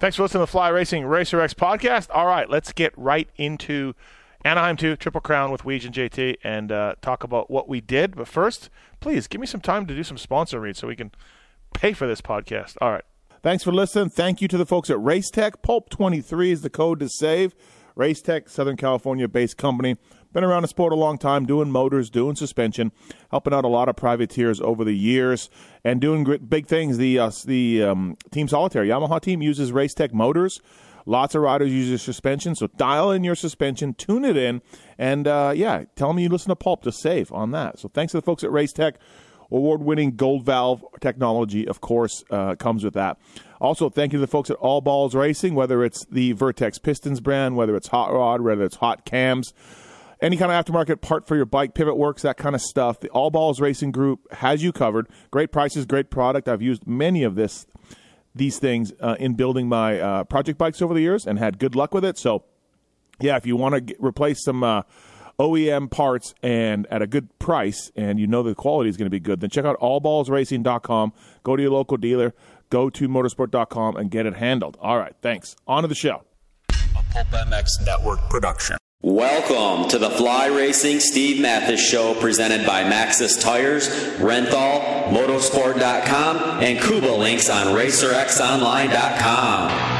Thanks for listening to the Fly Racing Racer X podcast. All right, let's get right into Anaheim 2 Triple Crown with Weege and JT and uh, talk about what we did. But first, please give me some time to do some sponsor reads so we can pay for this podcast. All right. Thanks for listening. Thank you to the folks at Racetech. Pulp23 is the code to save. Racetech, Southern California based company. Been around the sport a long time, doing motors, doing suspension, helping out a lot of privateers over the years, and doing great, big things. The uh, the um, Team Solitaire Yamaha team uses Race Tech motors. Lots of riders use your suspension, so dial in your suspension, tune it in, and uh, yeah, tell them you listen to Pulp to save on that. So thanks to the folks at Race Tech Award winning gold valve technology, of course, uh, comes with that. Also, thank you to the folks at All Balls Racing, whether it's the Vertex Pistons brand, whether it's Hot Rod, whether it's Hot Cams, any kind of aftermarket part for your bike, pivot works, that kind of stuff. The All Balls Racing Group has you covered. Great prices, great product. I've used many of this these things uh, in building my uh, project bikes over the years and had good luck with it. So, yeah, if you want to replace some uh, OEM parts and at a good price, and you know the quality is going to be good, then check out allballsracing.com. Go to your local dealer, go to motosport.com, and get it handled. All right, thanks. On to the show. A Pulp MX Network production. Welcome to the Fly Racing Steve Matthes Show presented by Maxxis Tires, Renthal, Motosport.com, and Kuba Links on RacerXOnline.com.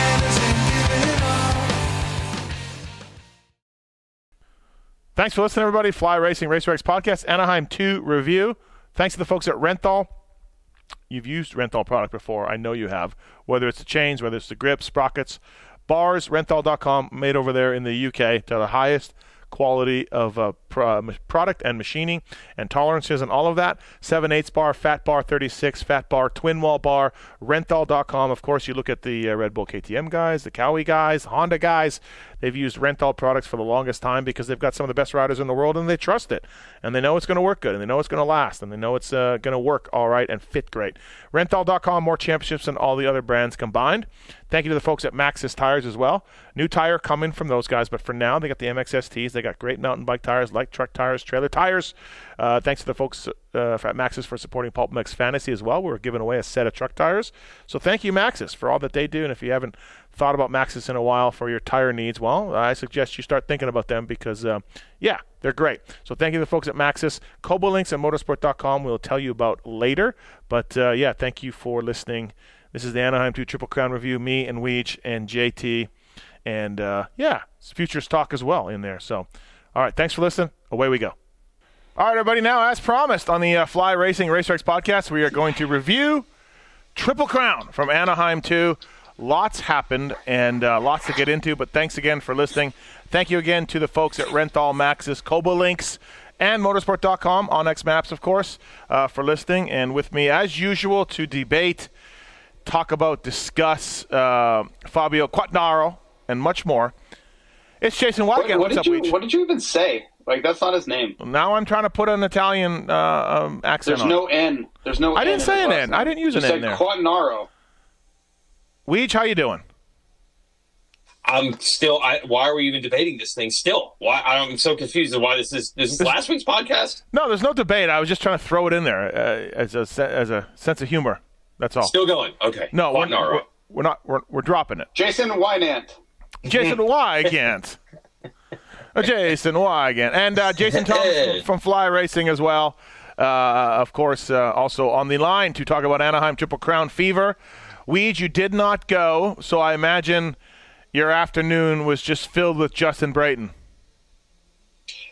Thanks for listening, everybody. Fly Racing Racer X Podcast, Anaheim 2 review. Thanks to the folks at Renthal. You've used Renthal product before. I know you have. Whether it's the chains, whether it's the grips, sprockets, bars, renthal.com, made over there in the UK to the highest quality of uh, product and machining and tolerances and all of that. 7 8 bar, fat bar 36, fat bar, twin wall bar, renthal.com. Of course, you look at the uh, Red Bull KTM guys, the Kawi guys, Honda guys. They've used Renthal products for the longest time because they've got some of the best riders in the world and they trust it. And they know it's going to work good and they know it's going to last and they know it's uh, going to work all right and fit great. Renthal.com, more championships than all the other brands combined. Thank you to the folks at Maxxis Tires as well. New tire coming from those guys, but for now, they got the MXSTs. They got great mountain bike tires, like truck tires, trailer tires. Uh, thanks to the folks uh, at Maxxis for supporting Pulp MX Fantasy as well. We're giving away a set of truck tires. So thank you, Maxxis, for all that they do. And if you haven't thought about Maxxis in a while for your tire needs, well, I suggest you start thinking about them because, uh, yeah, they're great. So thank you to the folks at Maxxis. Kobo links at motosport.com we'll tell you about later. But uh, yeah, thank you for listening. This is the Anaheim 2 Triple Crown review. Me and Weege and JT. And uh, yeah, futures talk as well in there. So, all right, thanks for listening. Away we go. All right, everybody. Now, as promised on the uh, Fly Racing Racer X podcast, we are going to review Triple Crown from Anaheim 2. Lots happened and uh, lots to get into, but thanks again for listening. Thank you again to the folks at Renthal Maxxis, Kobo Links, and Motosport.com, onX Maps, of course, uh, for listening. And with me, as usual, to debate, talk about, discuss uh, Fabio Quartararo and much more. It's Jason Wildcat. What, what, did you, what did you even say? Like that's not his name. Now I'm trying to put an Italian uh, um, accent. There's no N. There's no. I didn't N say an N. I didn't use you an N there. Quartararo. Weege, how you doing? I'm still. I, why are we even debating this thing? Still, why? I'm so confused. Why this is this is last week's podcast? No, there's no debate. I was just trying to throw it in there uh, as a as a sense of humor. That's all. Still going. Okay. No, we're, we're, we're, not. We're, we're dropping it. Jason Wynant. Jason Wygant. Uh, Jason why again? And uh, Jason Thomas from Fly Racing as well. Uh, of course, uh, also on the line to talk about Anaheim Triple Crown Fever. Weed, you did not go, so I imagine your afternoon was just filled with Justin Brayton.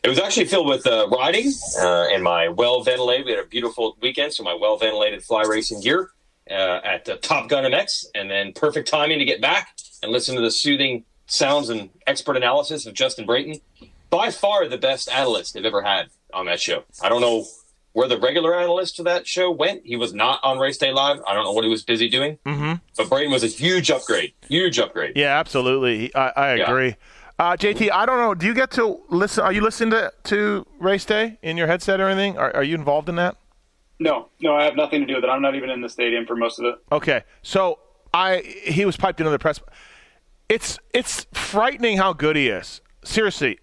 It was actually filled with uh, riding uh, and my well ventilated. We had a beautiful weekend, so my well ventilated fly racing gear uh, at uh, Top Gun MX, and then perfect timing to get back and listen to the soothing sounds and expert analysis of Justin Brayton. By far the best analyst they've ever had on that show. I don't know where the regular analyst for that show went. He was not on Race Day Live. I don't know what he was busy doing. Mm-hmm. But Brayton was a huge upgrade. Huge upgrade. Yeah, absolutely. I, I Yeah. agree. Uh, JT, I don't know. Do you get to listen? Are you listening to, to Race Day in your headset or anything? Are, are you involved in that? No, no, I have nothing to do with it. I'm not even in the stadium for most of it. Okay, so I he was piped into the press. It's it's frightening how good he is. Seriously,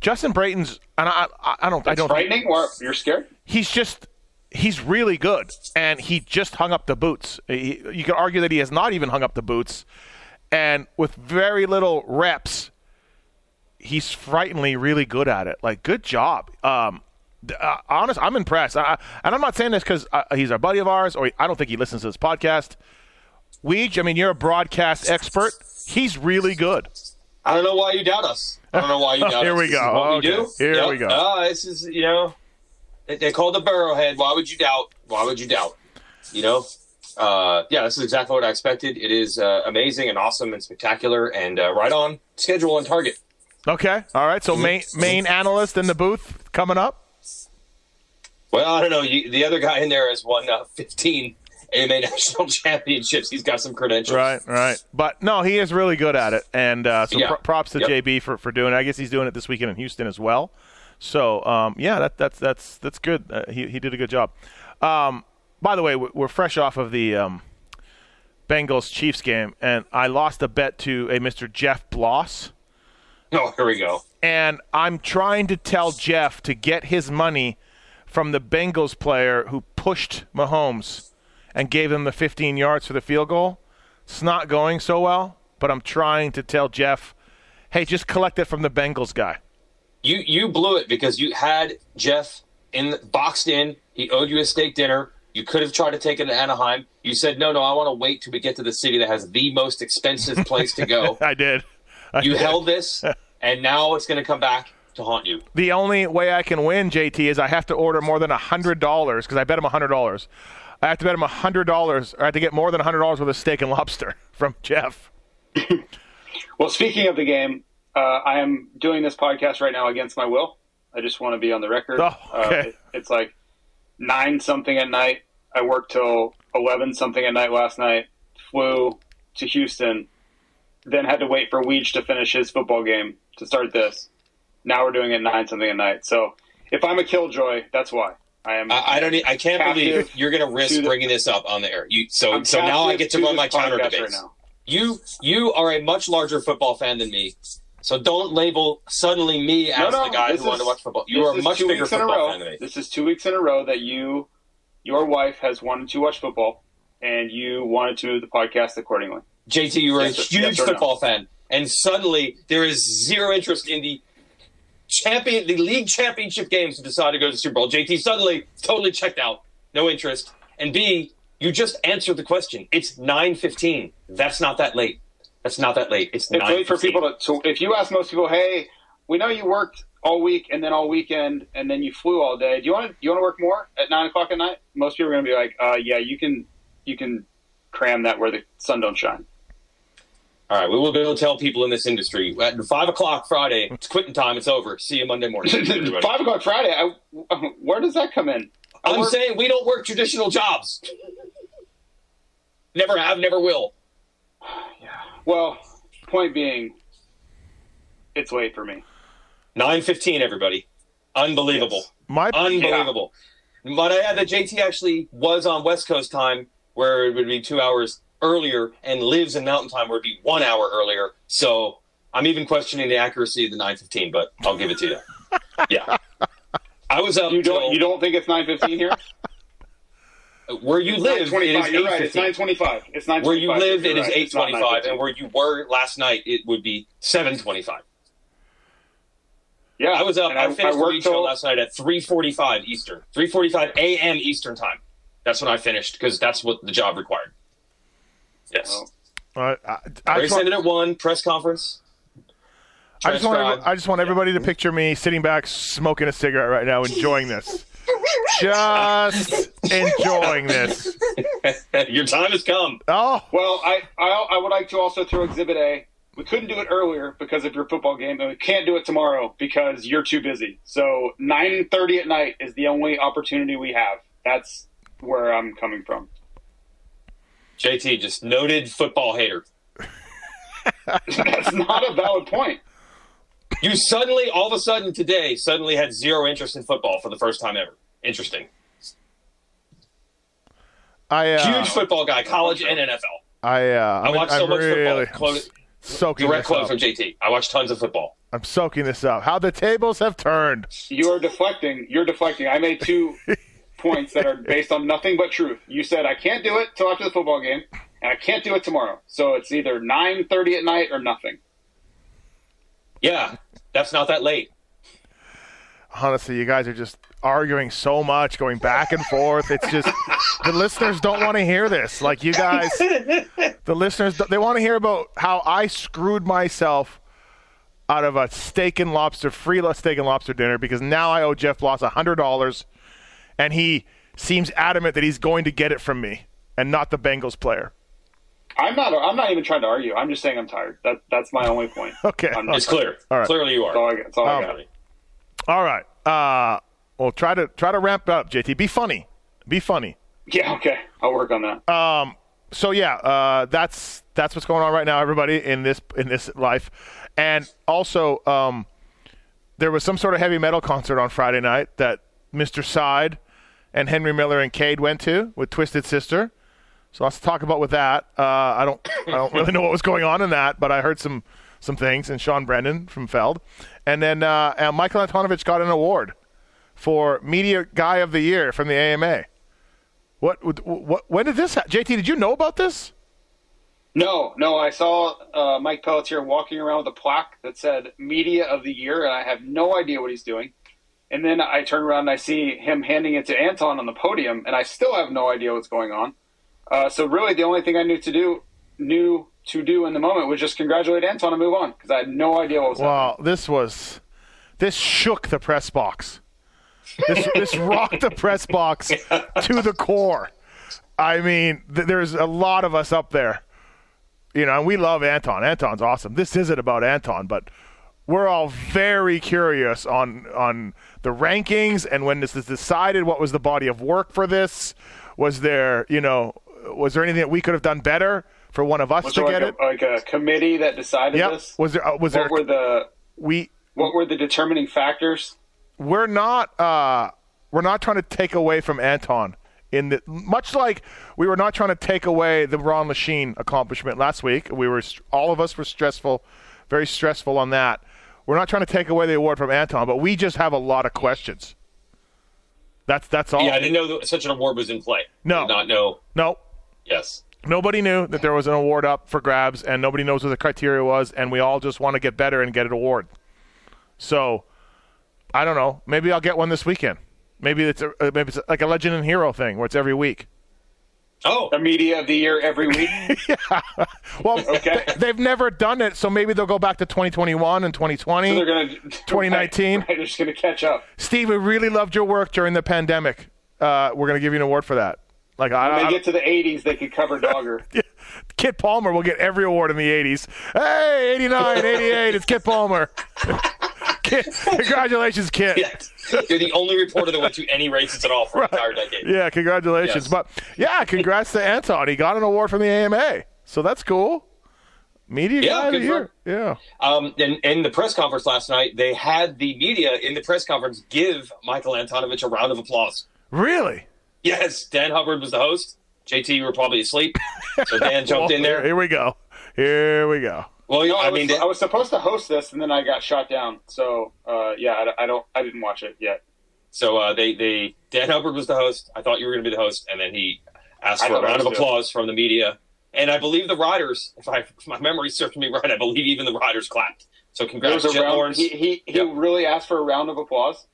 Justin Brayton's and I I, I don't I don't frightening. Or you're scared? he's just he's really good and he just hung up the boots he, you could argue that he has not even hung up the boots and with very little reps he's frighteningly really good at it like good job um uh, honest i'm impressed I, and i'm not saying this because uh, he's a buddy of ours or i don't think he listens to this podcast Weege, I mean, you're a broadcast expert. He's really good. I don't know why you doubt us. I don't know why you doubt us. Here us. we go. Okay. we do. Here Yep. we go. Uh, this is, you know, they, they call it the Burrowhead. Why would you doubt? Why would you doubt? You know? Uh, yeah, this is exactly what I expected. It is uh, amazing and awesome and spectacular and uh, right on schedule and target. Okay. All right. So main main analyst in the booth coming up. Well, I don't know. You, the other guy in there has won uh, 15 AMA national championships. He's got some credentials. Right, right. But no, he is really good at it, and uh, so Yeah. pr- props to Yep. JB for, for doing it. I guess he's doing it this weekend in Houston as well. So um, yeah, that, that's that's that's good. Uh, he he did a good job. Um, by the way, we- we're fresh off of the um, Bengals Chiefs game, and I lost a bet to a Mr. Jeff Bloss. Oh, here we go. and I'm trying to tell Jeff to get his money from the Bengals player who pushed Mahomes and gave him the 15 yards for the field goal. It's not going so well, but I'm trying to tell Jeff, hey, just collect it from the Bengals guy. You you blew it because you had Jeff in boxed in. He owed you a steak dinner. You could have tried to take it to Anaheim. You said no, no. I want to wait till we get to the city that has the most expensive place to go. I did. I You did. held this, and now it's going to come back to haunt you. The only way I can win, JT, is I have to order more than hundred dollars because I bet him hundred dollars. I have to bet him hundred dollars, or I have to get more than hundred dollars worth of steak and lobster from Jeff. Well, speaking of the game, uh, I am doing this podcast right now against my will. I just want to be on the record. Oh, okay. uh, it- it's like nine something at night. I worked till eleven something at night last night. Flew to Houston, then had to wait for Weege to finish his football game to start this. Now we're doing it nine something at night. So if I'm a killjoy, that's why I am. I, I don't. I can't believe you're going to risk to the- bringing this up on the air. You so I'm so now I get to run my counter debates. right now. You you are a much larger football fan than me. So don't label suddenly me as No, no, the guy who wanted to watch football. You are a much bigger weeks in a football row. fan than me. This is two weeks in a row that you, your wife has wanted to watch football, and you wanted to move the podcast accordingly. JT, you were Yes, a yes huge no? football fan, and suddenly there is zero interest in the champion, the league championship games to decide to go to the Super Bowl. JT suddenly totally checked out, no interest. And B, you just answered the question. It's nine fifteen. That's not that late. That's not that late. It's, It's late for people to. If you ask most people, hey, we know you worked all week and then all weekend and then you flew all day. Do you want to? You want to work more at nine o'clock at night? Most people are going to be like, uh, yeah, you can, you can cram that where the sun don't shine. All right, we will be able to tell people in this industry at five o'clock Friday. It's quitting time. It's over. See you Monday morning. Five o'clock Friday. I, where does that come in? I I'm work- saying we don't work traditional jobs. Never have, never will. Yeah. Well, point being, it's late for me. Nine fifteen, everybody. Unbelievable. Yes. My Unbelievable. But I had that JT actually was on West Coast time, where it would be two hours earlier, and lives in Mountain time, where it'd be one hour earlier. So I'm even questioning the accuracy of the nine fifteen, but I'll give it to you. Yeah. I was up You don't. till- You don't think it's nine fifteen here? where you live. It is 25. You're right. It's 8:15. nine twenty-five. It's nine. Where you live, it is right. eight It's not twenty-five, 9:15. and where you were last night, it would be seven twenty-five. yeah, I was up. and I, finished the worked show last night at three forty-five Eastern, three forty-five a.m. Eastern time. That's when I finished because that's what the job required. Yes, Oh. I, I, I race ended at one. Press conference. I just want every- I just want everybody to picture me sitting back smoking a cigarette right now, enjoying this. Just enjoying this. Your time has come. Oh, Well, I, I I would like to also throw Exhibit A. We couldn't do it earlier because of your football game, and we can't do it tomorrow because you're too busy. So 9:30 at night is the only opportunity we have. That's where I'm coming from. JT, just noted football hater. That's not a valid point. You suddenly, all of a sudden today, suddenly had zero interest in football for the first time ever. Interesting. I uh, Huge football guy, college and NFL. I uh, I I'm, watched so I'm much really football. Quote, soaking direct quote from JT. I watch tons of football. I'm soaking this up. How the tables have turned. You are deflecting. You're deflecting. I made two points that are based on nothing but truth. You said I can't do it till after the football game, and I can't do it tomorrow. So it's either 9:30 at night or nothing. Yeah, that's not that late. Honestly, you guys are just arguing so much, going back and forth. It's just the listeners don't want to hear this. Like you guys, the listeners they want to hear about how I screwed myself out of a steak and lobster free steak and lobster dinner because now I owe Jeff Bloss a hundred dollars, and he seems adamant that he's going to get it from me and not the Bengals player. I'm not. I'm not even trying to argue. I'm just saying I'm tired. That that's my only point. Okay. I'm It's just, clear. All right. Clearly, you that's all are. I, that's all I Um, got. All right. Uh, well, try to try to ramp up, JT. Be funny. Be funny. Yeah. Okay. I'll work on that. so yeah, uh, that's that's what's going on right now, everybody in this in this life, and also um, there was some sort of heavy metal concert on Friday night that Mr. Side and Henry Miller and Cade went to with Twisted Sister. So lots to talk about with that. Uh, I don't I don't really know what was going on in that, but I heard some some things. And Sean Brennan from Feld, and then uh, and Michael Antonovich got an award for Media Guy of the Year from the AMA. What, what, what when did this? Ha- JT, did you know about this? No, no. I saw uh, Mike Pelletier walking around with a plaque that said "Media of the Year," and I have no idea what he's doing. And then I turn around and I see him handing it to Anton on the podium, and I still have no idea what's going on. Uh, so really, the only thing I knew to do, knew to do in the moment was just congratulate Anton and move on because I had no idea what was happening. Wow, this was this shook the press box. This this rocked the press box to the core. I mean, th- there's a lot of us up there. You know, and we love Anton. Anton's awesome. This isn't about Anton, but we're all very curious on on the rankings and when this is decided. What was the body of work for this? Was there, you know, was there anything that we could have done better for one of us Was to get like it? a, like a committee that decided Yep. this? Was there? Uh, was there? What were the we what were the determining factors? we're not uh, we're not trying to take away from Anton in the much like we were not trying to take away the Ron Lechien accomplishment last week. We were all of us were stressful, very stressful on that. We're not trying to take away the award from Anton, but we just have a lot of questions. That's that's all. Yeah, I didn't know that such an award was in play. No. Did not know. no, Yes. nobody knew that there was an award up for grabs, and nobody knows what the criteria was, and we all just want to get better and get an award. So, I don't know. Maybe I'll get one this weekend. Maybe it's a, uh, maybe it's like a legend and hero thing where it's every week. Oh, A media of the year every week. Well, Okay. they, have never done it, so maybe they'll go back to 2021 and 2020. They're gonna 2019. Right, right, they're just gonna catch up. Steve, we really loved your work during the pandemic. Uh, we're going to give you an award for that. Like I, When I, they get to the 80s, they could cover Dogger. Kit Palmer will get every award in the 80s. Hey, 89, 88, it's Kit Palmer. Kit, congratulations, Kit. yeah. You're the only reporter that went to any races at all for an entire decade. Yeah, congratulations. Yes. But yeah, congrats to Anton. He got an award from the AMA. So that's cool. Media Yeah, guy of the year. Yeah. Um, in, in the press conference last night, they had the media in the press conference give Michael Antonovich a round of applause. Really? Yes, Dan Hubbard was the host. JT, you were probably asleep, so Dan jumped in there. Here we go. Here we go. Well, No, I, I was, mean, they- I was supposed to host this, and then I got shot down. So uh, yeah, I, I don't, I didn't watch it yet. so uh, they they Dan Hubbard was the host. I thought you were going to be the host, and then he asked for a round of was too. applause from the media, and I believe the riders, if, I, if my memory serves me right, I believe even the riders clapped. So There congrats, Jet round. Lawrence. He he, he Yeah. really asked for a round of applause.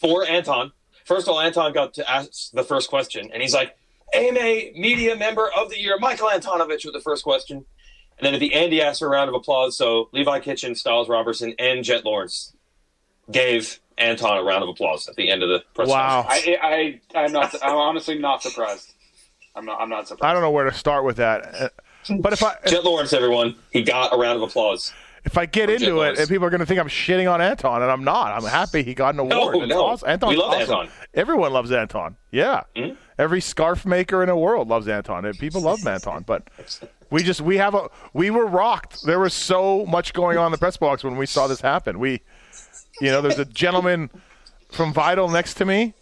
for Anton. First of all, Anton got to ask the first question, and he's like, AMA Media Member of the Year, Michael Antonovich, with the first question. And then at the end, he asked for a round of applause. So Levi Kitchen, Stilez Robertson, and Jet Lawrence gave Anton a round of applause at the end of the press Wow. conference. I, I, I'm not. I'm honestly not surprised. I'm not. I'm not surprised. I don't know where to start with that. But if I Jet Lawrence, everyone, he got a round of applause. if I get Jet into it, Lawrence. and people are going to think I'm shitting on Anton, and I'm not. I'm happy he got an award. It's no. awesome. Anton's We love awesome. Anton. Everyone loves Anton. Yeah, Hmm? Every scarf maker in the world loves Anton, people love Anton. But we just we have a we were rocked. There was so much going on in the press box when we saw this happen. We, you know, there's a gentleman from Vital next to me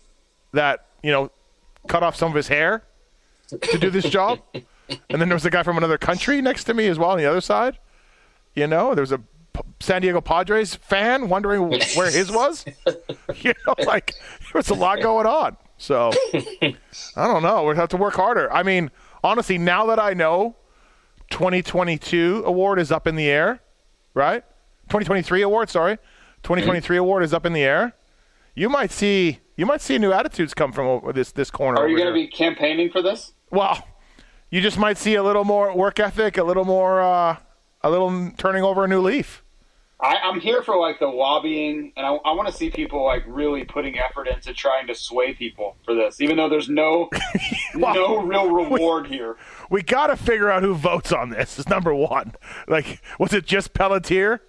that you know cut off some of his hair to do this job. And then there was a guy from another country next to me as well on the other side. You know, there was a San Diego Padres fan wondering where his was. you know, like there was a lot going on. So I don't know. We'll have to work harder. I mean, honestly, now that I know 2022 award is up in the air, right? 2023 award, sorry. 2023 award is up in the air. You might see you might see new attitudes come from over this this corner. Are you going to be campaigning for this? Well, you just might see a little more work ethic, a little more, uh, a little turning over a new leaf. I, I'm here for like the lobbying, and I, I want to see people like really putting effort into trying to sway people for this, even though there's no no real reward here. We got to figure out who votes on this. Is number one. Like, was it just Pelletier?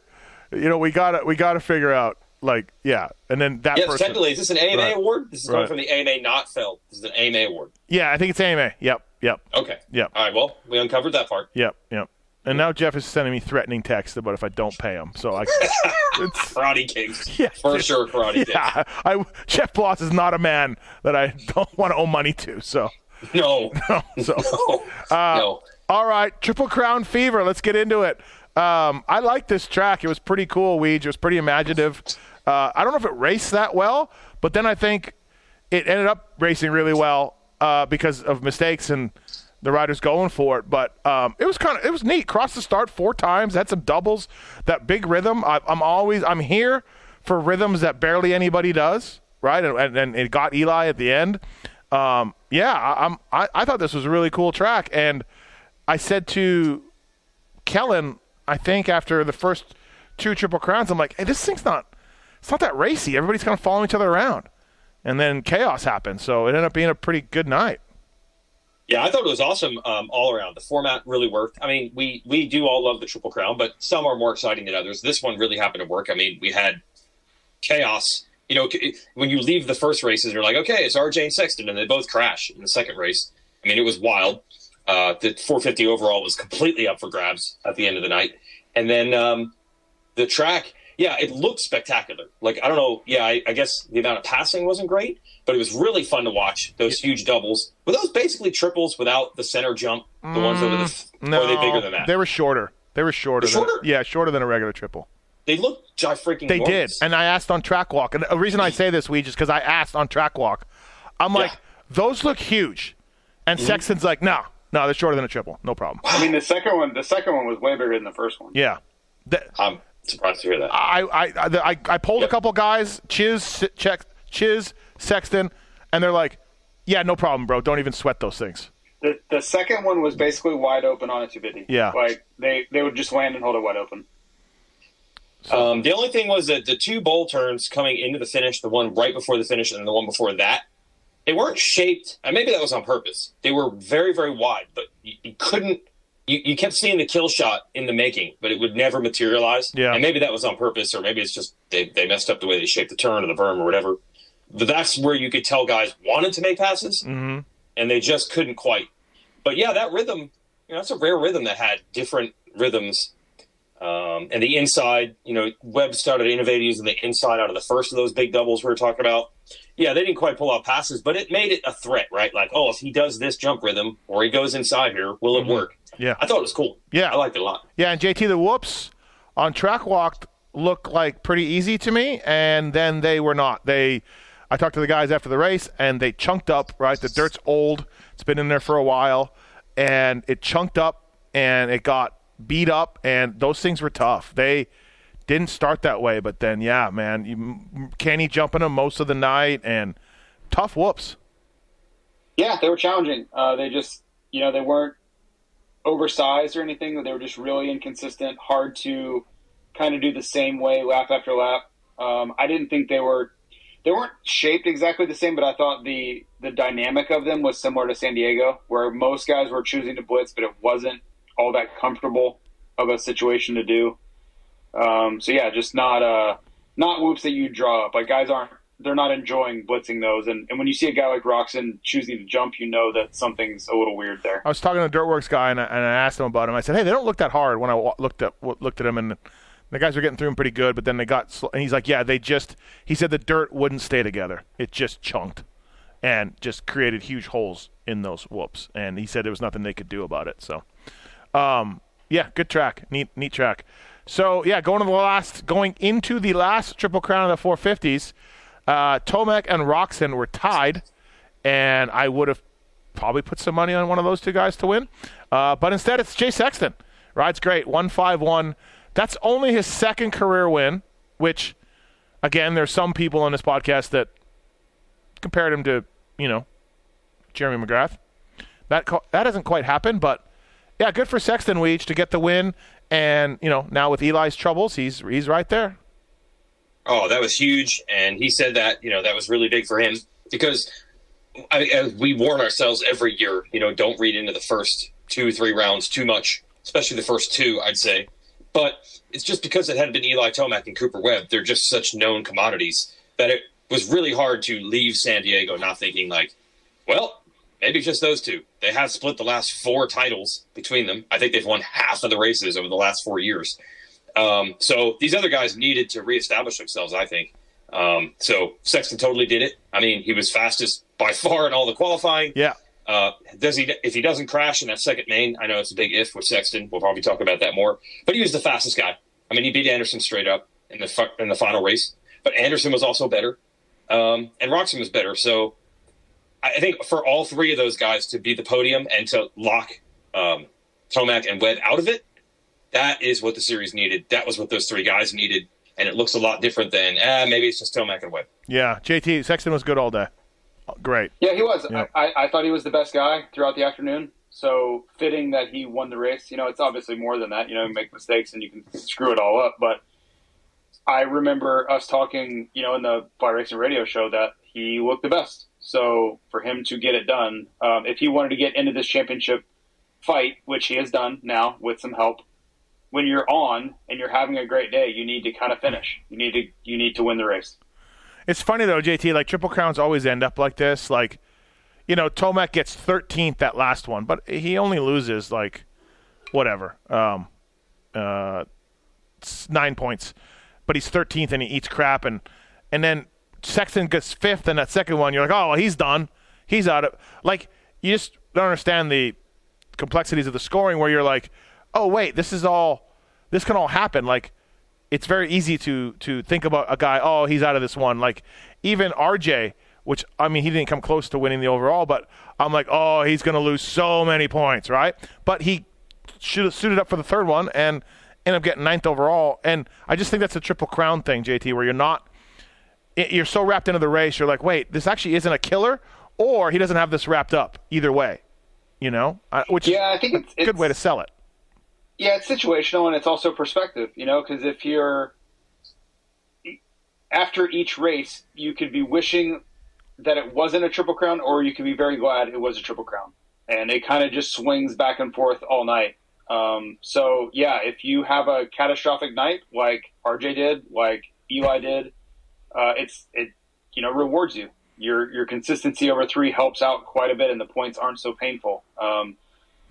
You know, we got to we got to figure out. Like, yeah, and then that Yes, person. technically, is this an AMA Right. award? This is Right. coming from the AMA not filled. This is an AMA award. Yeah, I think it's AMA. Yep, yep, Okay. Yep. All right. Well, we uncovered that part. yep, yep. And now Jeff is sending me threatening texts about if I don't pay him. So I, it's Karate Kings. Yeah. For sure, Karate Kings. yeah. I Jeff Bloss is not a man that I don't want to owe money to. So, No. no, so. no. All right, Triple Crown Fever. Let's get into it. Um, I like this track. It was pretty cool, Weege. It was pretty imaginative. Uh, I don't know if it raced that well, but then I think it ended up racing really well uh, because of mistakes and the riders going for it. But um, it was kind of it was neat. Crossed the start four times. Had some doubles. That big rhythm. I, I'm always I'm here for rhythms that barely anybody does. Right, and, and, and it got Eli at the end. Um, yeah, I, I'm I, I thought this was a really cool track, and I said to Kellen, I think after the first two triple crowns, I'm like, hey, this thing's not it's not that racy. Everybody's kind of following each other around. And then chaos happened, so it ended up being a pretty good night. Yeah, I thought it was awesome um, all around. The format really worked. I mean, we we do all love the Triple Crown, but some are more exciting than others. This one really happened to work. I mean, we had chaos. You know, when you leave the first races, you're like, okay, it's RJ and Sexton, and they both crash in the second race. I mean, it was wild. Uh, the 450 overall was completely up for grabs at the end of the night, and then um, the track. Yeah, it looked spectacular. Like I don't know. Yeah, I, I guess the amount of passing wasn't great, but it was really fun to watch. Those huge doubles were those basically triples without the center jump. The ones over the. No, or are they bigger than that? They were shorter. They were shorter. They're than, shorter? Yeah, shorter than a regular triple. They look jai freaking. They did, and I asked on track walk, and the reason I say this, we just because I asked on track walk, I'm like, Yeah. those look huge, and Mm-hmm. Sexton's like, no, no, they're shorter than a triple, no problem. I mean, the second one, the second one was way bigger than the first one. Yeah, The- I'm surprised to hear that. I I I, I, I polled a couple guys, Chiz, check, Chiz, Sexton, and they're like, yeah, no problem, bro. Don't even sweat those things. The the second one was basically wide open on a 250. Yeah. like they they would just land and hold it wide open. Um, the only thing was that the two bowl turns coming into the finish, the one right before the finish and the one before that, they weren't shaped. And maybe that was on purpose. They were very, very wide, but you, you couldn't. You, you kept seeing the kill shot in the making, but it would never materialize. Yeah. And maybe that was on purpose, or maybe it's just they, they messed up the way they shaped the turn or the berm or whatever. But that's where you could tell guys wanted to make passes, Mm-hmm. and they just couldn't quite. But yeah, that rhythm, you know, that's a rare rhythm that had different rhythms um, and the inside, you know, Webb started innovating using the inside out of the first of those big doubles we were talking about. Yeah, they didn't quite pull out passes, but it made it a threat, right? Like, oh, if he does this jump rhythm or he goes inside here, will it work? Yeah. I thought it was cool. Yeah. I liked it a lot. Yeah, and JT the whoops on track walk looked like pretty easy to me, and then they were not. They, I talked to the guys after the race, and they chunked up. Right, the dirt's old; it's been in there for a while, and it chunked up, and it got beat up, and those things were tough. They didn't start that way, but then yeah, man, you, Kenny jumping them most of the night, and tough whoops. Yeah, they were challenging. Uh, they just, you know, they weren't oversized or anything. that They were just really inconsistent, hard to kind of do the same way lap after lap. Um, I didn't think they were they weren't shaped exactly the same, but I thought the the dynamic of them was similar to San Diego, where most guys were choosing to blitz, but it wasn't all that comfortable of a situation to do. Um, so yeah, just not uh not whoops that you draw up. Like guys aren't they're not enjoying blitzing those, and, and when you see a guy like Roczen choosing to jump, you know that something's a little weird there. I was talking to the Dirtworks guy, and I, and I asked him about him. I said, "Hey, they don't look that hard." When I looked at looked at him, and the guys were getting through him pretty good, but then they got. Sl- and he's like, "Yeah, they just." He said the dirt wouldn't stay together; it just chunked, and just created huge holes in those whoops. And he said there was nothing they could do about it. So, um, yeah, good track, neat neat track. So yeah, going to the last, going into the last Triple Crown of the 450s, uh, Tomac and Roczen were tied, and I would have probably put some money on one of those two guys to win. Uh, but instead, it's Jay Sexton. Rides great, one five one. That's only his second career win. Which, again, there's some people on this podcast that compared him to you know Jeremy McGrath. That co- that hasn't quite happened, but yeah, good for Sexton Weege to get the win. And you know now with Eli's troubles, he's he's right there. Oh, that was huge, and he said that you know that was really big for him because I, as we warn ourselves every year, you know, don't read into the first two, three rounds too much, especially the first two, I'd say. But it's just because it hadn't been Eli Tomac and Cooper Webb; they're just such known commodities that it was really hard to leave San Diego not thinking like, well, maybe just those two. They have split the last four titles between them. I think they've won half of the races over the last four years. Um, so these other guys needed to reestablish themselves, I think. Um, so Sexton totally did it. I mean, he was fastest by far in all the qualifying. Yeah. Uh, does he? If he doesn't crash in that second main, I know it's a big if with Sexton. We'll probably talk about that more. But he was the fastest guy. I mean, he beat Anderson straight up in the fu- in the final race. But Anderson was also better, um, and Roczen was better. So I think for all three of those guys to be the podium and to lock um, Tomac and Webb out of it, that is what the series needed. That was what those three guys needed, and it looks a lot different than ah, maybe it's just Tomac and Webb. Yeah, JT Sexton was good all day. Great. Yeah, he was. Yeah. I, I thought he was the best guy throughout the afternoon. So fitting that he won the race. You know, it's obviously more than that. You know, you make mistakes and you can screw it all up. But I remember us talking, you know, in the Fly Racing Radio show that he looked the best. So for him to get it done, um, if he wanted to get into this championship fight, which he has done now with some help, when you're on and you're having a great day, you need to kind of finish. You need to you need to win the race. It's funny though, JT. Like triple crowns always end up like this. Like, you know, Tomac gets 13th that last one, but he only loses like whatever, um, uh, nine points. But he's 13th and he eats crap, and and then Sexton gets fifth in that second one. You're like, oh, well, he's done. He's out of like. You just don't understand the complexities of the scoring where you're like, oh wait, this is all. This can all happen. Like it's very easy to to think about a guy. Oh, he's out of this one. Like even RJ, which I mean, he didn't come close to winning the overall, but I'm like, oh, he's going to lose so many points, right? But he should have suited up for the third one and end up getting ninth overall. And I just think that's a triple crown thing, JT, where you're not you're so wrapped into the race. You're like, wait, this actually isn't a killer, or he doesn't have this wrapped up. Either way, you know, I, which Yeah, I think it's, a good way to sell it. Yeah, it's situational and it's also perspective, you know, because if you're after each race, you could be wishing that it wasn't a triple crown, or you could be very glad it was a triple crown, and it kind of just swings back and forth all night. Um, so yeah, if you have a catastrophic night like RJ did, like Eli did, uh, it's it you know rewards you. Your your consistency over three helps out quite a bit, and the points aren't so painful. Um,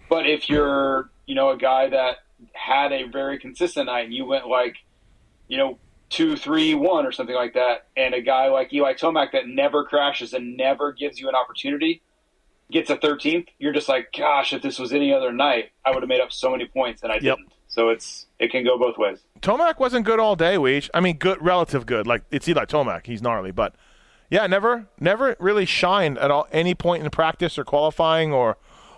but if you're, you know, a guy that had a very consistent night and you went like, you know, two, three, one or something like that, and a guy like Eli Tomac that never crashes and never gives you an opportunity gets a 13th, you're just like, gosh, if this was any other night, I would have made up so many points and I Yep. didn't. So it's it can go both ways. Tomac wasn't good all day, Weege. I mean, good, relative good. Like it's Eli Tomac, he's gnarly, but yeah, never, never really shined at all any point in practice or qualifying or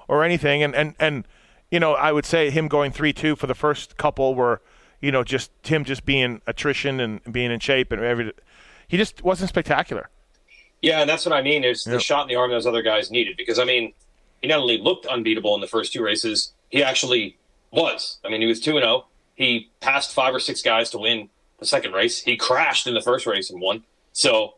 or anything. And and and you know, I would say him going three two for the first couple were, you know, just him just being attrition and being in shape and every. He just wasn't spectacular. Yeah, and that's what I mean is the shot in the arm those other guys needed because I mean, he not only looked unbeatable in the first two races, he actually was. I mean, he was 2 and 0. He passed five or six guys to win the second race. He crashed in the first race and won. So,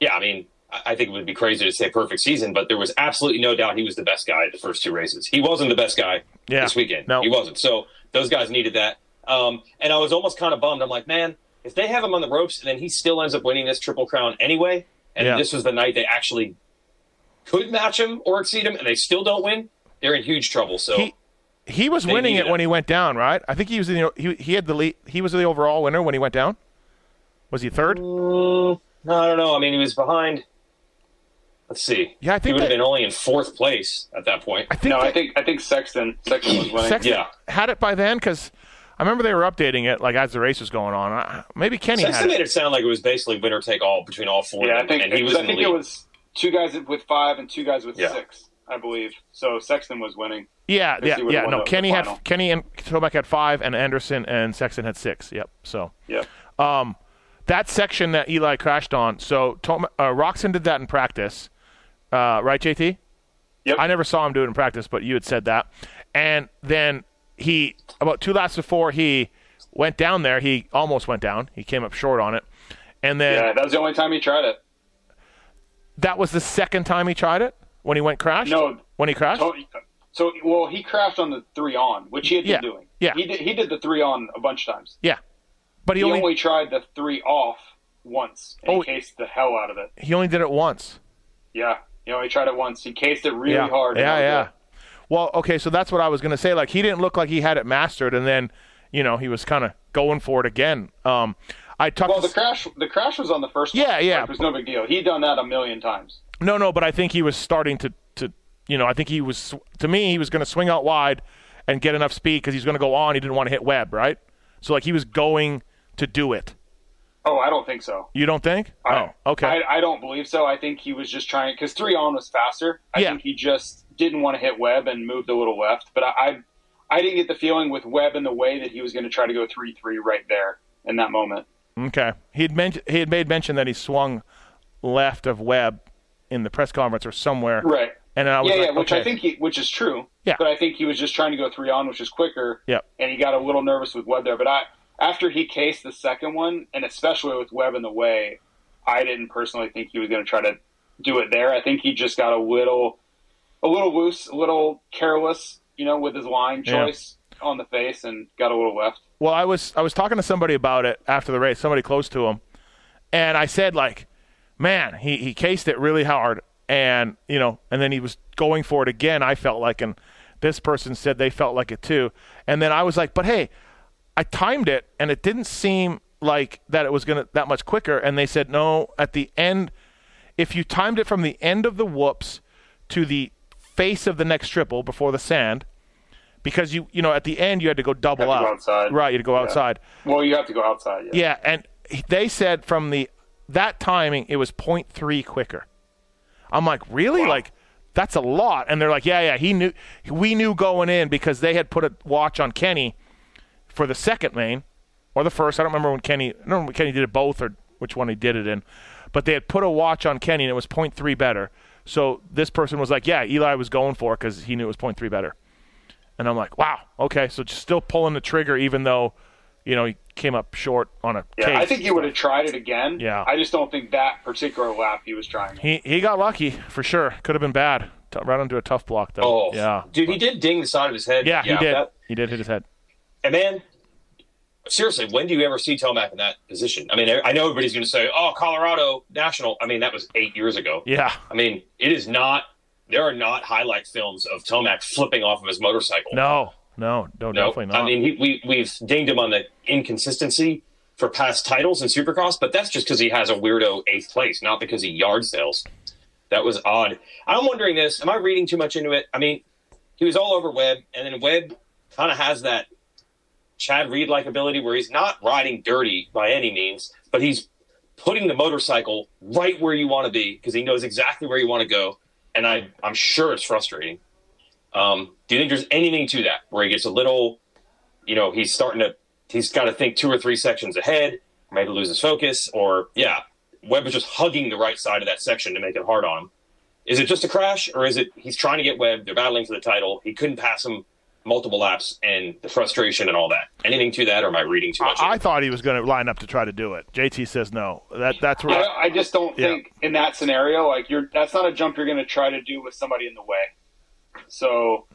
yeah, I mean, I think it would be crazy to say perfect season, but there was absolutely no doubt he was the best guy at the first two races. He wasn't the best guy Yeah. this weekend. No. He wasn't. So those guys needed that. Um, and I was almost kind of bummed. I'm like, man, if they have him on the ropes and then he still ends up winning this triple crown anyway, and Yeah. this was the night they actually could match him or exceed him, and they still don't win, they're in huge trouble. So He he was winning it when he went down, right? I think he was the he he had the lead, he was the overall winner when he went down. Was he third? Mm, no, I don't know. I mean, he was behind. Let's see. Yeah, I think he think would have been only in fourth place at that point. I think No, that- I think I think Sexton Sexton was winning. Sexton Yeah. had it by then because I remember they were updating it like as the race was going on. I- Maybe Kenny Sexton had made it. it sound like it was basically winner take all between all four. Yeah, of I think and he was I in the think lead. it was two guys with five and two guys with Yeah. six, I believe. So Sexton was winning. Yeah, Because yeah, he would've yeah. No, the- the Kenny had final. Kenny and Tomac had five, and Anderson and Sexton had six. Yep. So Yeah. um, that section that Eli crashed on. So Tom, uh, Roczen did that in practice, uh, right, JT? Yep. I never saw him do it in practice, but you had said that. And then he, about two laps before he went down there, he almost went down. He came up short on it. And then yeah, that was the only time he tried it. that was the second time he tried it when he went crashed? No. When he crashed? So, so well, he crashed on the three on, which he had been Yeah. doing. Yeah. He did he did the three on a bunch of times. Yeah. But he, He only, only, tried the three off once and Oh. he cased the hell out of it. he only did it once. Yeah. You know, he tried it once. He cased it really yeah. hard. Yeah, yeah. Well, okay, so that's what I was going to say. Like he didn't look like he had it mastered, and then you know he was kind of going for it again. Um, I talked. Well, the crash the crash was on the first Yeah, one. yeah. Like, it was no big deal. He'd done that a million times. No, no, but I think he was starting to, to you know, I think he was, to me, he was going to swing out wide and get enough speed because he's going to go on. He didn't want to hit Webb, right? So, like, he was going to do it. Oh, I don't think so. You don't think? I, oh, okay. I, I don't believe so. I think he was just trying because three on was faster. I Yeah. think he just didn't want to hit Webb and moved a little left. But I, I, I didn't get the feeling with Webb in the way that he was going to try to go three three right there in that moment. okay. He had, men- he had made mention that he swung left of Webb in the press conference or somewhere. Right. And I was yeah, like, yeah, which okay. I think he, which is true. Yeah. But I think he was just trying to go three on, which is quicker. Yep. And he got a little nervous with Webb there. But I, after he cased the second one, and especially with Webb in the way, I didn't personally think he was going to try to do it there. I think he just got a little, a little loose, a little careless, you know, with his line Yeah. choice on the face, and got a little left. Well, I was I was talking to somebody about it after the race, somebody close to him, and I said like, man, he he cased it really hard, and you know, and then he was going for it again. I felt like, and this person said they felt like it too, and then I was like, but hey, I timed it, and it didn't seem like that it was gonna that much quicker, and they said no, at the end, if you timed it from the end of the whoops to the face of the next triple before the sand. Because you, you know, at the end you had to go double to out, go outside. right? You had to go Yeah. outside. Well, you have to go outside. Yeah. Yeah, and they said from the that timing it was 0.3 quicker. I'm like, really? Wow. Like that's a lot. And they're like, yeah, yeah. He knew. We knew going in because they had put a watch on Kenny for the second main or the first. I don't remember when Kenny. I don't remember when Kenny did it both or which one he did it in. But they had put a watch on Kenny and it was 0.3 better. So this person was like, yeah, Eli was going for it because he knew it was 0.3 better. And I'm like, wow, okay. So just still pulling the trigger even though, you know, he came up short on a Yeah, case. I think he would have tried it again. Yeah. I just don't think that particular lap he was trying. He he got lucky for sure. Could have been bad. T- right onto a tough block though. Oh, yeah, dude, he did ding the side of his head. yeah, he did. that- he did hit his head. And man, seriously, when do you ever see Tomac in that position? I mean, I know everybody's going to say, "Oh, Colorado National." I mean, that was eight years ago. Yeah, I mean, it is not. There are not highlight films of Tomac flipping off of his motorcycle. no, no, no, No, definitely not. I mean, he, we we've dinged him on the inconsistency for past titles in Supercross, but that's just because he has a weirdo eighth place, not because he yard sales. That was odd. I'm wondering this: Am I reading too much into it? I mean, he was all over Webb, and then Webb kind of has that Chad Reed like ability where he's not riding dirty by any means, but he's putting the motorcycle right where you want to be because he knows exactly where you want to go. And I, I'm sure it's frustrating. Um, do you think there's anything to that where he gets a little, you know, he's starting to, he's got to think two or three sections ahead, maybe lose his focus, or yeah, Webb is just hugging the right side of that section to make it hard on him. Is it just a crash, or is it he's trying to get Webb? They're battling for the title. He couldn't pass him multiple laps and the frustration and all that. Anything to that, or am I reading too much? I, I thought he was going to line up to try to do it. JT says no. That that's where I, I just don't Yeah. think in that scenario, like you're, that's not a jump you're going to try to do with somebody in the way. So,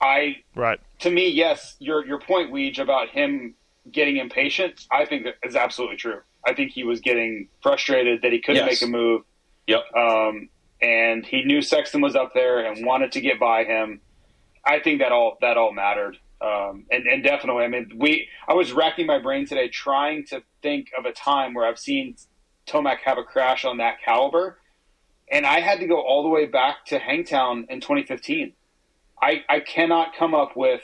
I, right. to me, yes, your your point, Weege, about him getting impatient, I think that is absolutely true. I think he was getting frustrated that he couldn't Yes. make a move, Yep. um, and he knew Sexton was up there and wanted to get by him. I think that all that all mattered, um, and and definitely. I mean, we. I was racking my brain today trying to think of a time where I've seen Tomac have a crash on that caliber, and I had to go all the way back to Hangtown in 2015. I I cannot come up with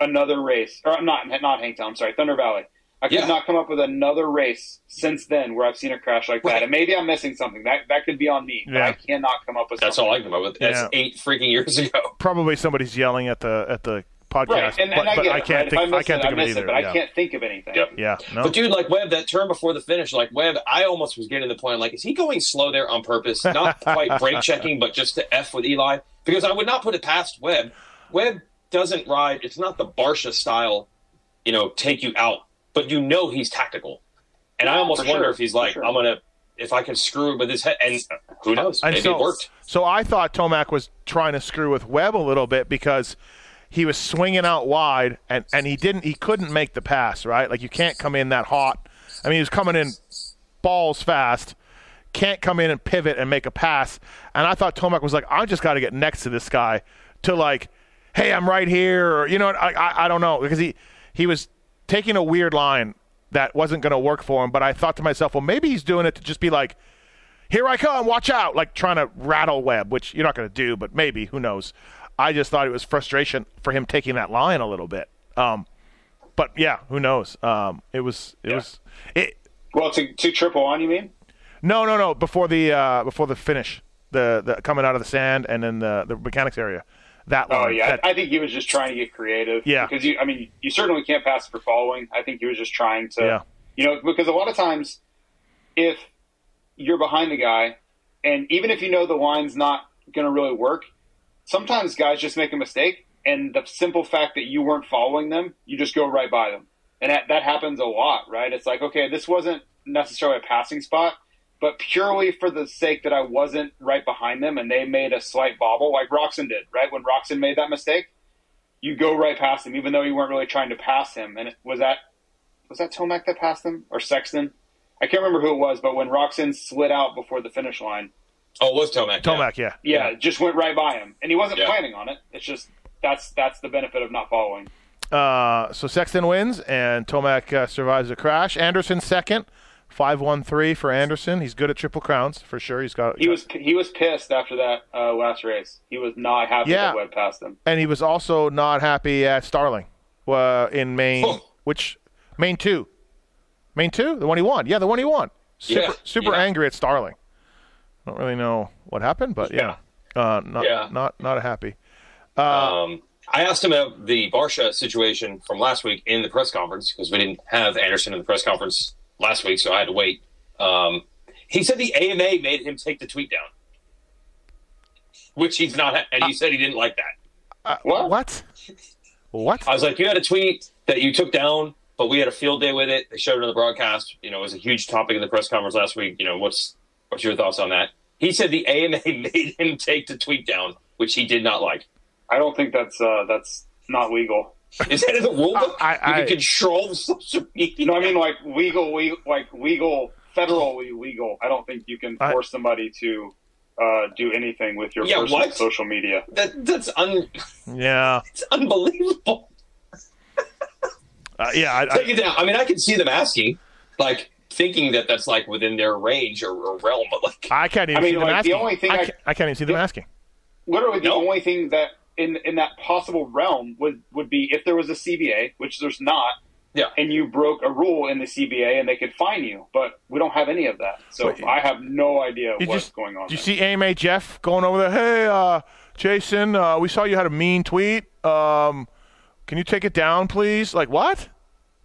another race, or not not Hangtown. I'm sorry, Thunder Valley. I could Yeah. not come up with another race since then where I've seen a crash like that. And maybe I'm missing something. That that could be on me. But Yeah. I cannot come up with That's something. all I can come up with. That's Yeah. eight freaking years ago. Probably somebody's yelling at the at the podcast, Right, and, but, and I but get I can't right? If think. I, I can't it, think of I it either. it, but yeah. I can't think of anything. Yep. Yeah, no. But dude, like Webb, that turn before the finish, like Webb, I almost was getting to the point, like, is he going slow there on purpose? Not quite brake checking, but just to f with Eli, because I would not put it past Webb. Webb doesn't ride. It's not the Barcia style, you know, take you out, but you know he's tactical. And I almost wonder sure, if he's like, sure. I'm gonna, if I can screw with his head, and who uh, knows, And maybe so, it worked. So I thought Tomac was trying to screw with Webb a little bit because he was swinging out wide and, and he didn't he couldn't make the pass right like you can't come in that hot. I mean he was coming in balls fast, can't come in and pivot and make a pass. And I thought Tomac was like I just got to get next to this guy to like, hey I'm right here or you know I, I I don't know because he he was taking a weird line that wasn't going to work for him. But I thought to myself well maybe he's doing it to just be like here I come, watch out, like trying to rattle Webb, which you're not going to do, but maybe, who knows. I just thought it was frustration for him taking that line a little bit. Um, but yeah, who knows? Um, it was, it Yeah. was, it, Well, to, to triple on, you mean? no, no, no, before the, uh, before the finish, the, the coming out of the sand and then the, the mechanics area. That Oh line. yeah, that- I, think he was just trying to get creative. Yeah. because you, I mean, you certainly can't pass for following. I think he was just trying to, Yeah. you know, because a lot of times, if you're behind the guy, and even if you know the line's not going to really work, sometimes guys just make a mistake, and the simple fact that you weren't following them, you just go right by them, and that, that happens a lot, right? It's like, okay, this wasn't necessarily a passing spot, but purely for the sake that I wasn't right behind them, and they made a slight bobble, like Roczen did, right? When Roczen made that mistake, you go right past him, even though you weren't really trying to pass him. And it, was that was that Tomac that passed him or Sexton? I can't remember who it was, but when Roczen slid out before the finish line, Oh, it was Tomac. yeah. Tomac, yeah. yeah, it just went right by him, and he wasn't Yeah. planning on it. It's just that's that's the benefit of not following. Uh, so Sexton wins and Tomac uh, survives the crash. Anderson second, five one three for Anderson. He's good at triple crowns for sure. He's got He was he was pissed after that uh, last race. He was not happy Yeah. that Webb passed him. and he was also not happy at Starling uh, in Maine, Oh. which Maine two, Maine two, the one he won. Yeah, the one he won. Super, Yeah, super yeah. angry at Starling. Don't really know what happened, but yeah, Uh, not Yeah. not not happy. Um, I asked him about the Barcia situation from last week in the press conference because we didn't have Anderson in the press conference last week, so I had to wait. Um, he said the AMA made him take the tweet down, which he's not, and he said he didn't like that. What? What? What? I was like, you had a tweet that you took down, but we had a field day with it. They showed it on the broadcast. You know, it was a huge topic in the press conference last week. You know, what's what's your thoughts on that? He said the AMA made him take the tweet down, which he did not like. I don't think that's uh, that's not legal. Is that in the rule book? I- you I- can control social media. You know, what I mean, like legal, we like legal, federally legal. I don't think you can I- force somebody to uh, do anything with your Yeah, personal what? social media. That that's un, Yeah, it's unbelievable. uh, yeah. I, Take I, it down. I mean, I can see them asking, like thinking that that's like within their range or, or realm, but like I can't even I mean, see them like, the only thing I, I- can't, I can't even see them asking. Literally, the No. only thing that in in that possible realm would would be if there was a CBA, which there's not, yeah. and you broke a rule in the CBA, and they could fine you. But we don't have any of that, so Wait, I have no idea Did what's you, going on. Did you see AMA Jeff going over there? Hey, uh, Jason, uh, we saw you had a mean tweet. Um, can you take it down, please? Like what?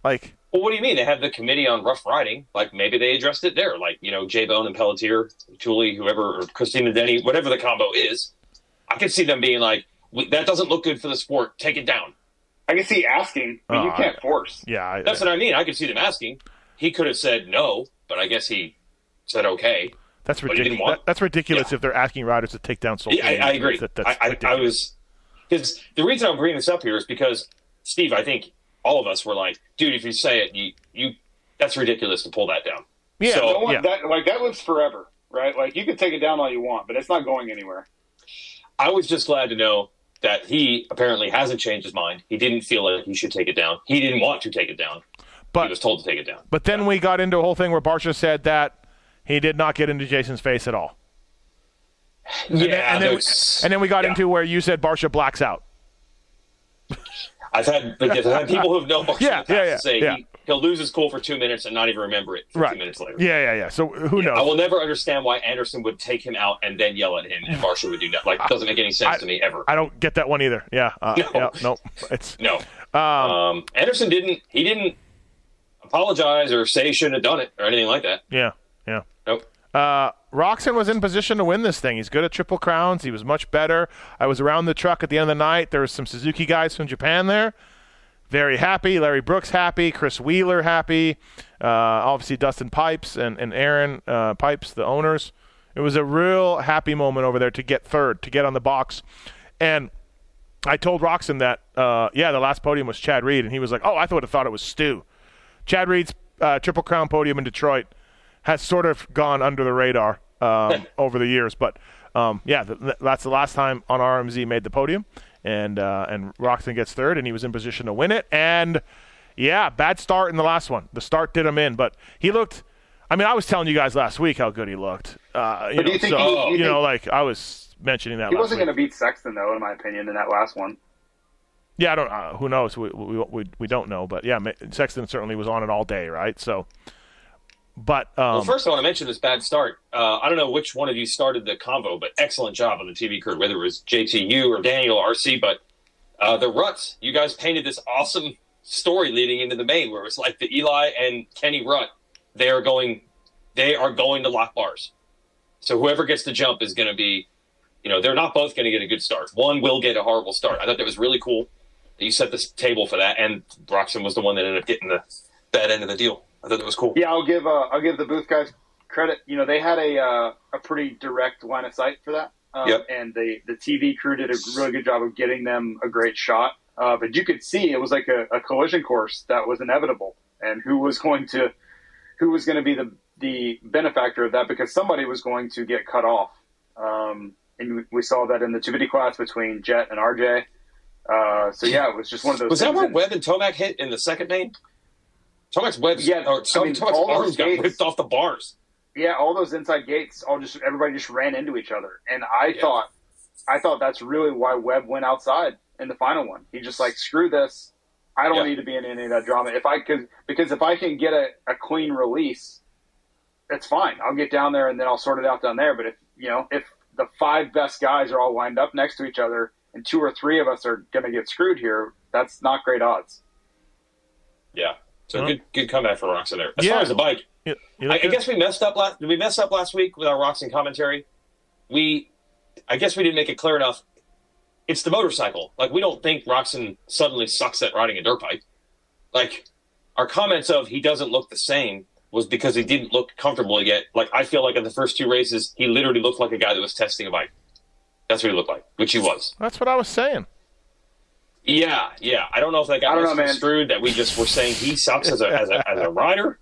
Like Well, what do you mean? They have the committee on rough riding. Like maybe they addressed it there. Like you know, J Bone and Pelletier, Tooley, whoever, or Christina Denny, whatever the combo is. I could see them being like, "That doesn't look good for the sport. Take it down." I can see asking, but you Oh, can't force. Yeah, I, That's what I mean. I can see them asking. He could have said no, but I guess he said okay. that's but he didn't ridiculous. want- that's ridiculous Yeah. if they're asking riders to take down social. Yeah, I, I agree. That, that's I, I, I was because the reason I'm bringing this up here is because Steve, I think all of us were like, dude, if you say it, you you that's ridiculous to pull that down. Yeah, So- No one, yeah. that, like that lives forever, right? Like you can take it down all you want, but it's not going anywhere. I was just glad to know that he apparently hasn't changed his mind. He didn't feel like he should take it down. He didn't want to take it down. he But was told to take it down. but then we got into a whole thing where Barcia said that he did not get into Jason's face at all. Yeah, and, then, and, then we, and then we got yeah. into where you said Barcia blacks out. I've had I've had people who've known Marshall Yeah, in the past yeah, yeah, say yeah. He, he'll lose his cool for two minutes and not even remember it 15 Right. minutes later. Yeah, yeah, yeah. So who knows? I will never understand why Anderson would take him out and then yell at him, and Marshall would do that. Like, it doesn't make any sense I- to me ever. I don't get that one either. Yeah, uh, No. yeah, no, it's no. um, Um, Anderson didn't. He didn't apologize or say he shouldn't have done it or anything like that. yeah, yeah. Nope. Uh, Roczen was in position to win this thing. He's good at triple crowns. He was much better. I was around the truck at the end of the night. There was some Suzuki guys from Japan there. Very happy. Larry Brooks happy. Chris Wheeler happy. Uh, obviously Dustin Pipes and, and Aaron uh, Pipes, the owners. It was a real happy moment over there to get third, to get on the box. And I told Roczen that, uh, yeah, the last podium was Chad Reed, and he was like, oh, I would have thought it was Stu. Chad Reed's uh, Triple Crown podium in Detroit has sort of gone under the radar um, over the years, but um, yeah, th- th- that's the last time on RMZ made the podium, and uh, and Roczen gets third, and he was in position to win it, and yeah, bad start in the last one. The start did him in, but he looked. I mean, I was telling you guys last week how good he looked. Uh, you But do know, you think so he- you you know, like I was mentioning that. He wasn't going to beat Sexton though, in my opinion, in that last one. Yeah, I don't. Uh, who knows? We, we we we don't know, but yeah, Sexton certainly was on it all day, right? So, but um, Well, first I want to mention this bad start. Uh, I don't know which one of you started the convo, but excellent job on the TV crew, whether it was JTU or Daniel RC. But uh, the ruts, you guys painted this awesome story leading into the main, where it's like the Eli and Kenny rut. They are going, they are going to lock bars. So whoever gets the jump is going to be, you know, they're not both going to get a good start. One will get a horrible start. I thought that was really cool you set this table for that, and Broxton was the one that ended up getting the bad end of the deal. I thought that was cool. Yeah, I'll give uh, I'll give the booth guys credit. You know, they had a uh, a pretty direct line of sight for that, um, Yep. and the the TV crew did a really good job of getting them a great shot. Uh, but you could see it was like a, a collision course that was inevitable, and who was going to who was going to be the the benefactor of that because somebody was going to get cut off. Um, and we- saw that in the 250 class between Jett and RJ. Uh, so yeah, it was just one of those. Was that where Webb and Tomac hit in the second main? Tomac's Webb's Yeah, or I mean, Tomac's all those arms got gates- ripped off the bars. yeah, all those inside gates, all just everybody just ran into each other, and I Yeah. thought, I thought that's really why Webb went outside in the final one. He just like screw this. I don't Yeah. need to be in any of that drama. If I could, because if I can get a, a clean release, it's fine. I'll get down there and then I'll sort it out down there. But if you know, if the five best guys are all lined up next to each other, and two or three of us are going to get screwed here, that's not great odds. Yeah, so good good comeback for Roczen there. As Yeah. far as the bike, you I, I guess we messed up last. Did we mess up last week with our Roczen commentary? We, I guess we didn't make it clear enough. It's the motorcycle. Like we don't think Roczen suddenly sucks at riding a dirt bike. Like our comments of he doesn't look the same was because he didn't look comfortable yet. Like I feel like in the first two races, he literally looked like a guy that was testing a bike. That's what he looked like, which he was. that's what I was saying. Yeah, yeah. I don't know if that I got don't know, man. misconstrued that we just were saying he sucks as a as a, as a rider.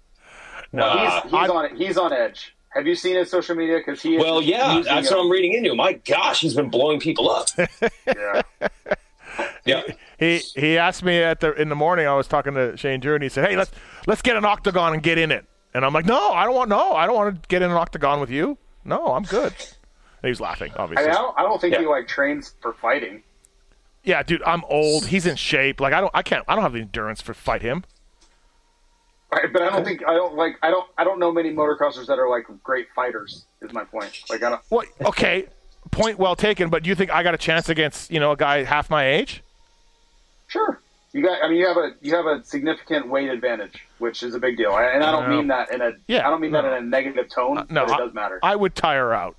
No, Uh, he's he's on he's on edge. Have you seen his social media? Because he is Well, yeah, that's it- what I'm reading into. My gosh, he's been blowing people up. Yeah. Yeah, He he asked me at the in the morning. I was talking to Shane Drew, and he said, "Hey, let's let's get an octagon and get in it." And I'm like, "No, I don't want. No, I don't want to get in an octagon with you. No, I'm good." And he was laughing, I, obviously. mean, I, don't, I don't think Yeah. he like trains for fighting. Yeah, dude, I'm old. He's in shape. Like I don't, I can't, I don't have the endurance for fight him. Right, But I don't think I don't like I don't I don't know many motocrossers that are like great fighters. Is my point. Like I don't. Well, okay, point well taken. But do you think I got a chance against you know a guy half my age? Sure. You got. I mean, you have a you have a significant weight advantage, which is a big deal. And I don't No. mean that in a. Yeah, I don't mean that in a negative tone. Uh, no, but it I- does matter. I would tire out,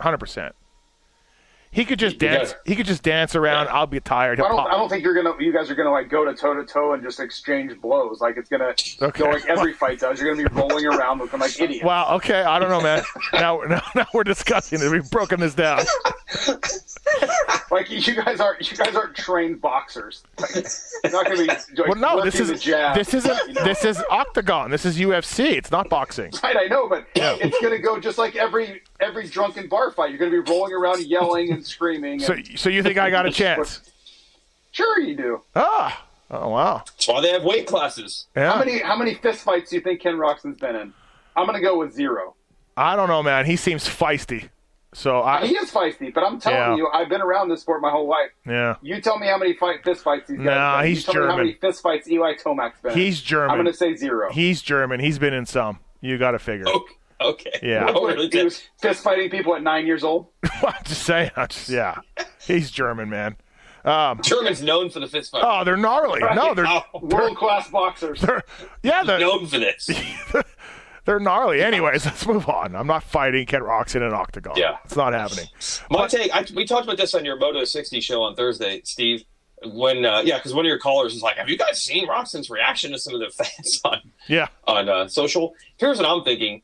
hundred percent. He could just You dance. guys- He could just dance around. I'll be tired. I don't. I don't think you're gonna. You guys are gonna like go to toe to toe and just exchange blows. Like it's gonna Okay. go like every fight does. You're gonna be rolling around looking like idiots. Wow. Okay. I don't know, man. now, now, now we're discussing it. We've broken this down. Like you guys aren't. You guys aren't trained boxers. Like, you're not gonna be. Like, Well, no. This is jab, this isn't. you know? This is octagon. This is UFC. It's not boxing. Right, I know, but it's gonna go just like every every drunken bar fight. You're gonna be rolling around, yelling and screaming. So, and- so you think I got a chance? sure, you do. Ah. Oh wow. That's why they have weight classes. Yeah. How many how many fist fights do you think Ken Roczen's been in? I'm gonna go with zero. I don't know, man. He seems feisty. So I. He is feisty, but I'm telling Yeah. you, I've been around this sport my whole life. Yeah. You tell me how many fight fist fights these guys. Nah, been. he's you tell me how German. many fist fights Eli Tomac's been. in. He's German. I'm gonna say zero. He's German. He's been in some. You got to figure. Okay. okay. Yeah. Really? he was fist fighting people at nine years old. I'm just saying. I'm just, yeah. He's German, man. Um, German's known for the fist fight. oh, they're gnarly. No, they're, Oh, World class boxers. they're yeah, they're, known for this. they're gnarly. Anyways, let's move on. I'm not fighting Ken Rox in an octagon. Yeah. It's not happening. My take, I, we talked about this on your Moto 60 show on Thursday, Steve. When, uh, yeah, because one of your callers was like, "Have you guys seen Roczen's reaction to some of the fans on Yeah. on uh, social?" Here's what I'm thinking: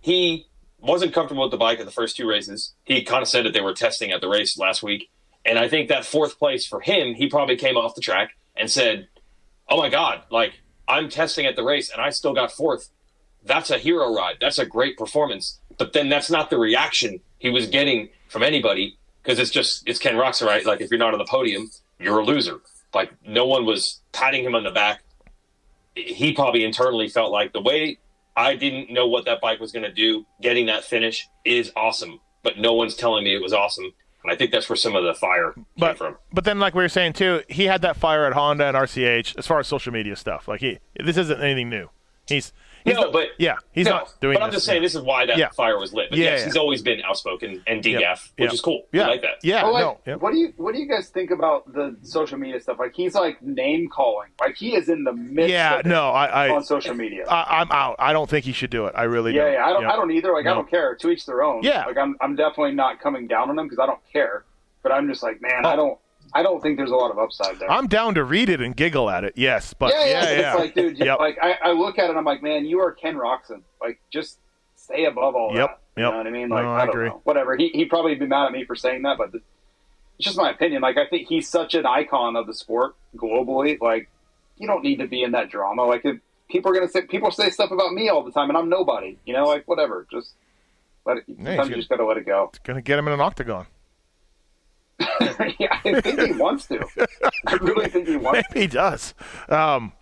he wasn't comfortable with the bike at the first two races. He kind of said that they were testing at the race last week, and I think that fourth place for him, he probably came off the track and said, "Oh my god, like I'm testing at the race and I still got fourth. That's a hero ride. That's a great performance." But then that's not the reaction he was getting from anybody because it's just it's Ken Roczen, right? Like if you're not on the podium, you're a loser. Like no one was patting him on the back. He probably internally felt like the way I didn't know what that bike was going to do. Getting that finish is awesome, but no one's telling me it was awesome. And I think that's where some of the fire came But from. but then like we were saying too, he had that fire at Honda and RCH as far as social media stuff. Like he this isn't anything new. He's, he's No, not- but yeah, he's no, not doing it. But I'm this. just saying this is why that Yeah. fire was lit. But Yeah, yes, yeah. he's always been outspoken and DGAF, Yep. which Yep. is cool. Yeah. I like that. Yeah, But, like, no. Yep. what do you what do you guys think about the social media stuff? Like he's like name calling. Like he is in the midst Yeah, of no, I, I, on social media. I I'm out. I don't think he should do it. I really yeah, don't. yeah. I don't Yep. I don't either. Like No. I don't care. To each their own. Yeah. Like I'm I'm definitely not coming down on him because I don't care. But I'm just like, man, I don't I don't think there's a lot of upside there. I'm down to read it and giggle at it. Yes, but yeah, yeah, yeah, yeah. It's like, dude, Yep. like I, I look at it, I'm like, man, you are Ken Roczen. Like, just stay above all Yep, that. You yep. know what I mean? Like, No, I I, don't agree. know. Whatever. He he probably be mad at me for saying that, but it's just my opinion. Like, I think he's such an icon of the sport globally. Like, you don't need to be in that drama. Like, if people are gonna say people say stuff about me all the time, and I'm nobody. You know, like whatever. Just let it. Sometimes he's you just gotta let it go. It's Gonna get him in an octagon. yeah, I think he wants to. I really think he wants. Maybe he does. Um,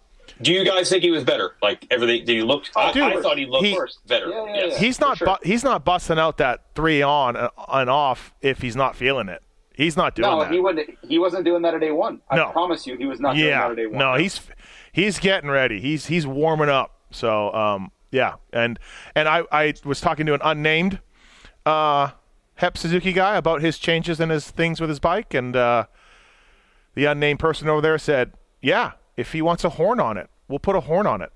Do you guys think he was better? Like everything? Did he look? I, dude, I thought he looked he- better. Yeah, yeah, yes. yeah. he's not. sure. Bu- he's not busting out that three on uh, and off if he's not feeling it. He's not doing No, that. he wouldn't. He wasn't doing that at day one. I No. promise you, he was not doing that at day one. No, he's he's getting ready. He's he's warming up. So um, yeah, and and I I was talking to an unnamed uh, Hep Suzuki guy about his changes and his things with his bike, and uh, the unnamed person over there said, "Yeah, if he wants a horn on it, we'll put a horn on it.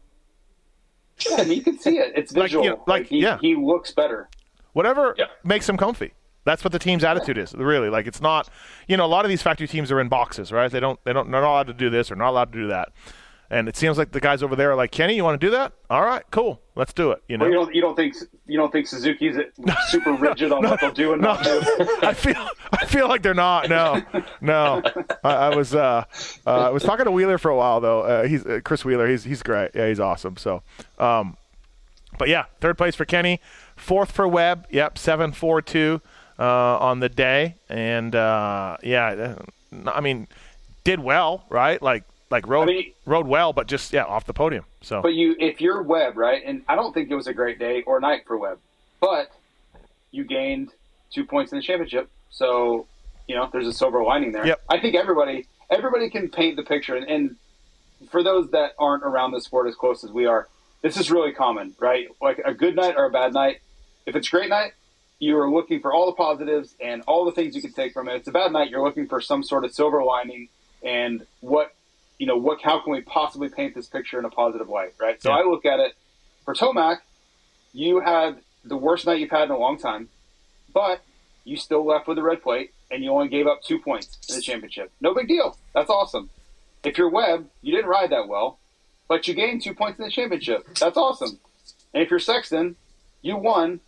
Yeah, and you can see it. It's Like, visual. you know, like, he, yeah. he looks better. Whatever Yeah. makes him comfy." That's what the team's attitude is, really. Like it's not, you know, a lot of these factory teams are in boxes, right? They don't, they don't, they're not allowed to do this or not allowed to do that. And it seems like the guys over there are like, Kenny, you want to do that? All right, cool, let's do it. You know, Well, you don't. You don't think. You don't think Suzuki's super rigid on what they'll do and no, not do. I feel I feel like they're not. No, no. I, I was uh, uh, I was talking to Wheeler for a while though. Uh, he's uh, Chris Wheeler. He's he's great. Yeah, he's awesome. So, um, but yeah, third place for Kenny, fourth for Webb. Yep, seven four two uh, on the day, and uh, yeah, I mean, did well, right? Like like rode I mean- rode well, but just yeah, off the podium. So But you, if you're Webb, right? And I don't think it was a great day or night for Webb, but you gained two points in the championship. So you know, there's a silver lining there. Yep. I think everybody, everybody can paint the picture, and, and for those that aren't around the sport as close as we are, this is really common, right? Like a good night or a bad night. If it's a great night, you are looking for all the positives and all the things you can take from it. If it's a bad night, you're looking for some sort of silver lining and what you know what how can we possibly paint this picture in a positive light, right? So Yeah. I look at it for Tomac, you had the worst night you've had in a long time, but you still left with a red plate and you only gave up two points in the championship. No big deal. That's awesome. If you're Webb, you didn't ride that well, but you gained two points in the championship. That's awesome. And if you're Sexton, you won,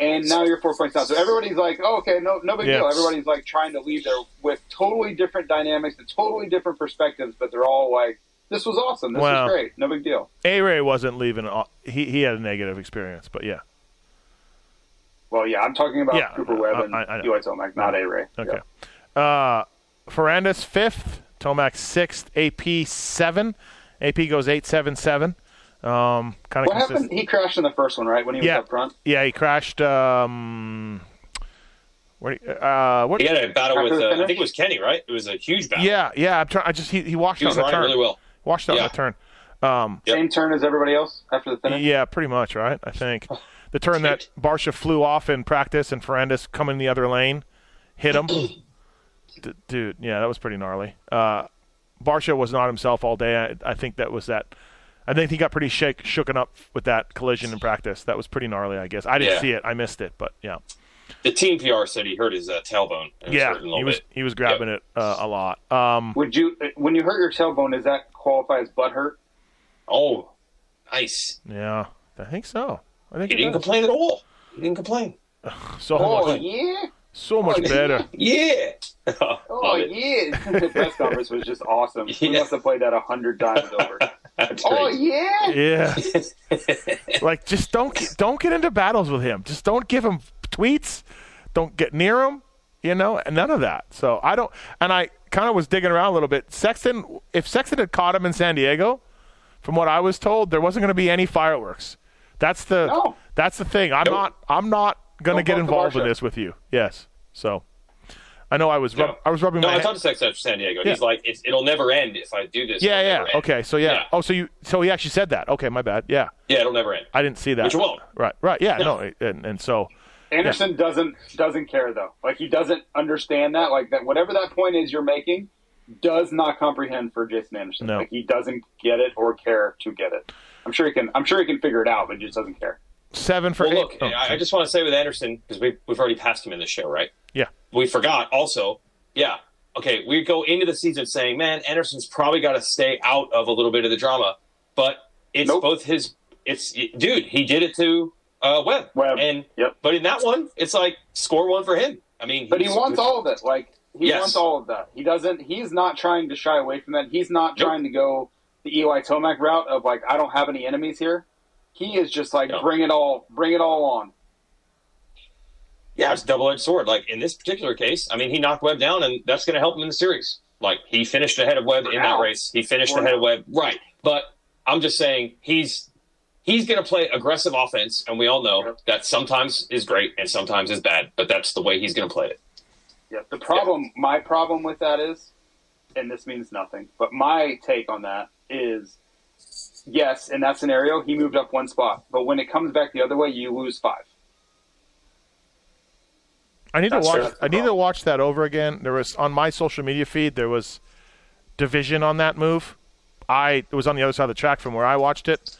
and now you're four points down. So everybody's like, oh, okay, no, no big Yeah. deal. Everybody's like trying to leave there with totally different dynamics and totally different perspectives, but they're all like, this was awesome. This Wow. was great. No big deal. A Ray wasn't leaving. He he had a negative experience, but yeah. Well, yeah, I'm talking about Yeah, Cooper Webb and I- I. Eli Tomac, not A Ray. Okay. Uh, Ferrandis fifth, Tomac sixth, AP seven. AP goes eight seven seven. Um, kind of What happened? He crashed in the first one, right? When he was up front. Yeah, he crashed. Um, where, uh, what? He had a battle with, uh, I think it was Kenny, right? It was a huge battle. Yeah, yeah. I'm trying. I just he, he washed he out was the turn. really well. Washed out Yeah. the turn. Um, Yep. Same turn as everybody else after the finish. yeah, pretty much, right? I think the turn that Barcia flew off in practice and Ferrandis coming the other lane, hit him. D- dude, yeah, that was pretty gnarly. Uh, Barcia was not himself all day. I, I think that was that. I think he got pretty shake, shooken up with that collision in practice. That was pretty gnarly, I guess. I didn't Yeah. see it. I missed it, but yeah, The team PR said he hurt his uh, tailbone. and it was yeah, a he was bit. he was grabbing it uh, a lot. Um, Would you, when you hurt your tailbone, does that qualify as butt hurt? Oh, nice. yeah, I think so. I think He didn't does. complain at all. He didn't complain. so Oh much, yeah, so much better. Yeah. oh Love it. yeah. the press conference was just awesome. We must have played that a hundred times over. That's oh great. yeah. Yeah. like just don't get- don't get into battles with him. Just don't give him tweets. Don't get near him. You know, and none of that. So I don't. And I kind of was digging around a little bit. Sexton, if Sexton had caught him in San Diego, from what I was told, there wasn't going to be any fireworks. That's the No. that's the thing. I'm Nope. not I'm not going to get involved in this with you. Yes. So I know I was rub, No. I was rubbing No, my I hand- talked to Sex after San Diego. Yeah. He's like, it's, it'll never end if I do this. Yeah, It'll yeah. Okay, so yeah. Yeah. Oh, so you so he actually said that. Okay, my bad. Yeah. Yeah, it'll never end. I didn't see that. Which won't. Right, right. Yeah, no, and, and so Anderson doesn't doesn't care though. Like he doesn't understand that. Like that whatever that point is you're making does not comprehend for Jason Anderson. No. Like he doesn't get it or care to get it. I'm sure he can. I'm sure he can figure it out, but he just doesn't care. Seven for Well, eight. look, oh, I, I just want to say with Anderson because we we've already passed him in the show, right? yeah, We forgot also. Yeah. Okay, we go into the season saying, man, Anderson's probably got to stay out of a little bit of the drama, but it's Nope. both his. It's dude, he did it to uh, Webb, Webb, and yep. but in that one, it's like score one for him. I mean, But he wants all of it. Like he Yes. wants all of that. He doesn't. He's not trying to shy away from that. He's not Nope. trying to go the Eli Tomac route of like I don't have any enemies here. He is just like No. bring it all, bring it all on. Yeah, it's double edged sword. Like in this particular case, I mean, he knocked Webb down, and that's going to help him in the series. Like he finished ahead of Webb For in now. that race. He finished For ahead now. of Webb, right? But I'm just saying he's he's going to play aggressive offense, and we all know Yep. that sometimes is great and sometimes is bad. But that's the way he's going to play it. Yeah. The problem, my problem with that is, and this means nothing, but my take on that is, yes, in that scenario, he moved up one spot, but when it comes back the other way, you lose five. I need That's to watch. That's the I need to watch that over again. There was on my social media feed. There was division on that move. I it was on the other side of the track from where I watched it.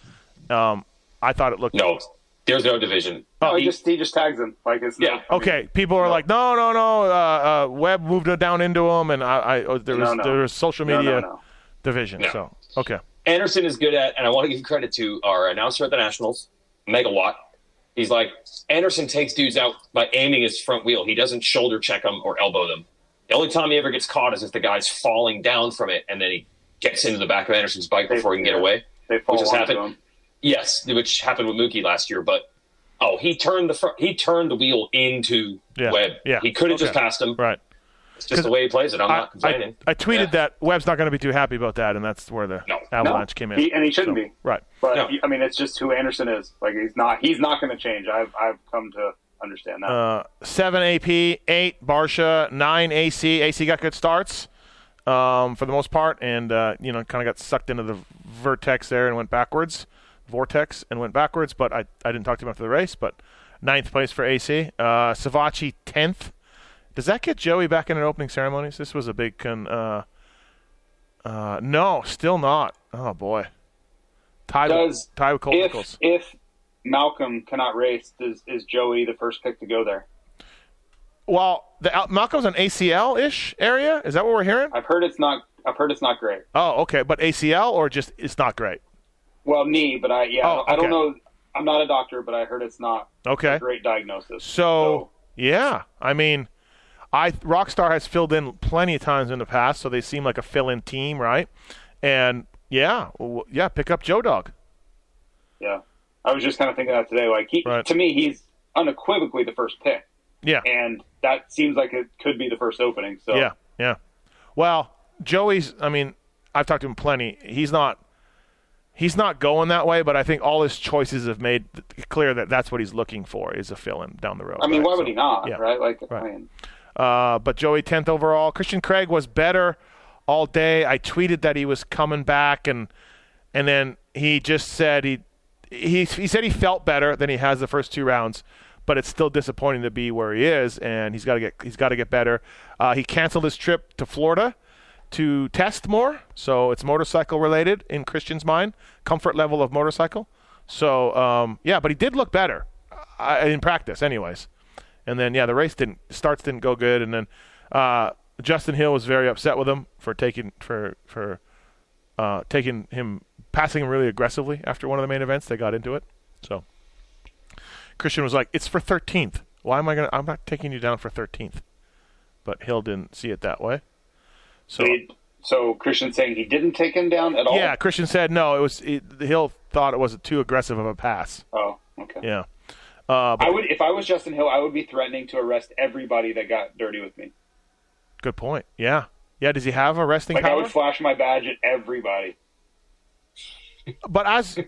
Um, I thought it looked No, there's no division. No, he He- just he just tags him like it's Yeah. no, I mean, Okay, people are like, no, no, no. Uh, uh, Webb moved it down into him, and I, I oh, there was No, no. there was social no, media no, no. division. No. So okay, Anderson is good at, and I want to give credit to our announcer at the Nationals, Megawatt. He's like Anderson takes dudes out by aiming his front wheel. He doesn't shoulder check them or elbow them. The only time he ever gets caught is if the guy's falling down from it, and then he gets into the back of Anderson's bike They- before he can get yeah. away. They fall Which has happened. him. Yes, which happened with Mookie last year. But oh, he turned the front, he turned the wheel into Yeah, Webb. yeah, he could have just passed him. right. It's just the way he plays it. I'm I, not complaining. I, I tweeted Yeah. that Webb's not going to be too happy about that, and that's where the No. avalanche No, came in. he, and he shouldn't So, be. Right. But No. I mean, it's just who Anderson is. Like he's not. He's not going to change. I've I've come to understand that. Uh, seven AP, eight Barcia, nine AC. AC got good starts um, for the most part, and uh, you know, kind of got sucked into the vertex there and went backwards, vortex and went backwards. But I, I didn't talk to him after the race. But ninth place for AC. Uh, Savatgy tenth. Does that get Joey back in an opening ceremonies? This was a big con. Uh, uh, no, still not. Oh boy. Tied Does- with, tied with Colt if Nichols. if Malcolm cannot race, does is Joey the first pick to go there? Well, the Malcolm's an ACL ish area. Is that what we're hearing? I've heard it's not. I've heard it's not great. Oh, okay, but ACL or just it's not great. Well, knee, but I yeah, Oh, I don't know. I'm not a doctor, but I heard it's not Okay. a great diagnosis. So yeah, I mean, I Rockstar has filled in plenty of times in the past, so they seem like a fill-in team, right? And yeah, yeah, pick up Joe Dog. yeah, I was just kind of thinking that today. Like he, Right. to me, he's unequivocally the first pick, Yeah, and that seems like it could be the first opening. So yeah, yeah. Well, Joey's. I mean, I've talked to him plenty. He's not. He's not going that way, but I think all his choices have made clear that that's what he's looking for is a fill-in down the road. I mean, right? why would So, he not? yeah. Right? Like, Right. I mean, Uh, but Joey 10th overall. Christian Craig was better all day. I tweeted that he was coming back, and and then he just said he he he said he felt better than he has the first two rounds, but it's still disappointing to be where he is, and he's got to get he's got to get better. Uh, he canceled his trip to Florida to test more, so it's motorcycle related in Christian's mind, comfort level of motorcycle. So um, yeah, but he did look better uh, in practice, anyways. And then yeah, the race didn't starts didn't go good, and then uh, Justin Hill was very upset with him for taking for for uh, taking him passing him really aggressively after one of the main events. They got into it, so Christian was like, "It's for 13th. Why am I gonna? I'm not taking you down for 13th." But Hill didn't see it that way. So so, so Christian saying he didn't take him down at all. yeah, Christian said no. It was it, Hill thought it was too aggressive of a pass. Oh, okay. Yeah. Uh, but I would, if I was Justin Hill, I would be threatening to arrest everybody that got dirty with me. good point. Yeah. Yeah. Does he have arresting Like I would flash my badge at everybody. but as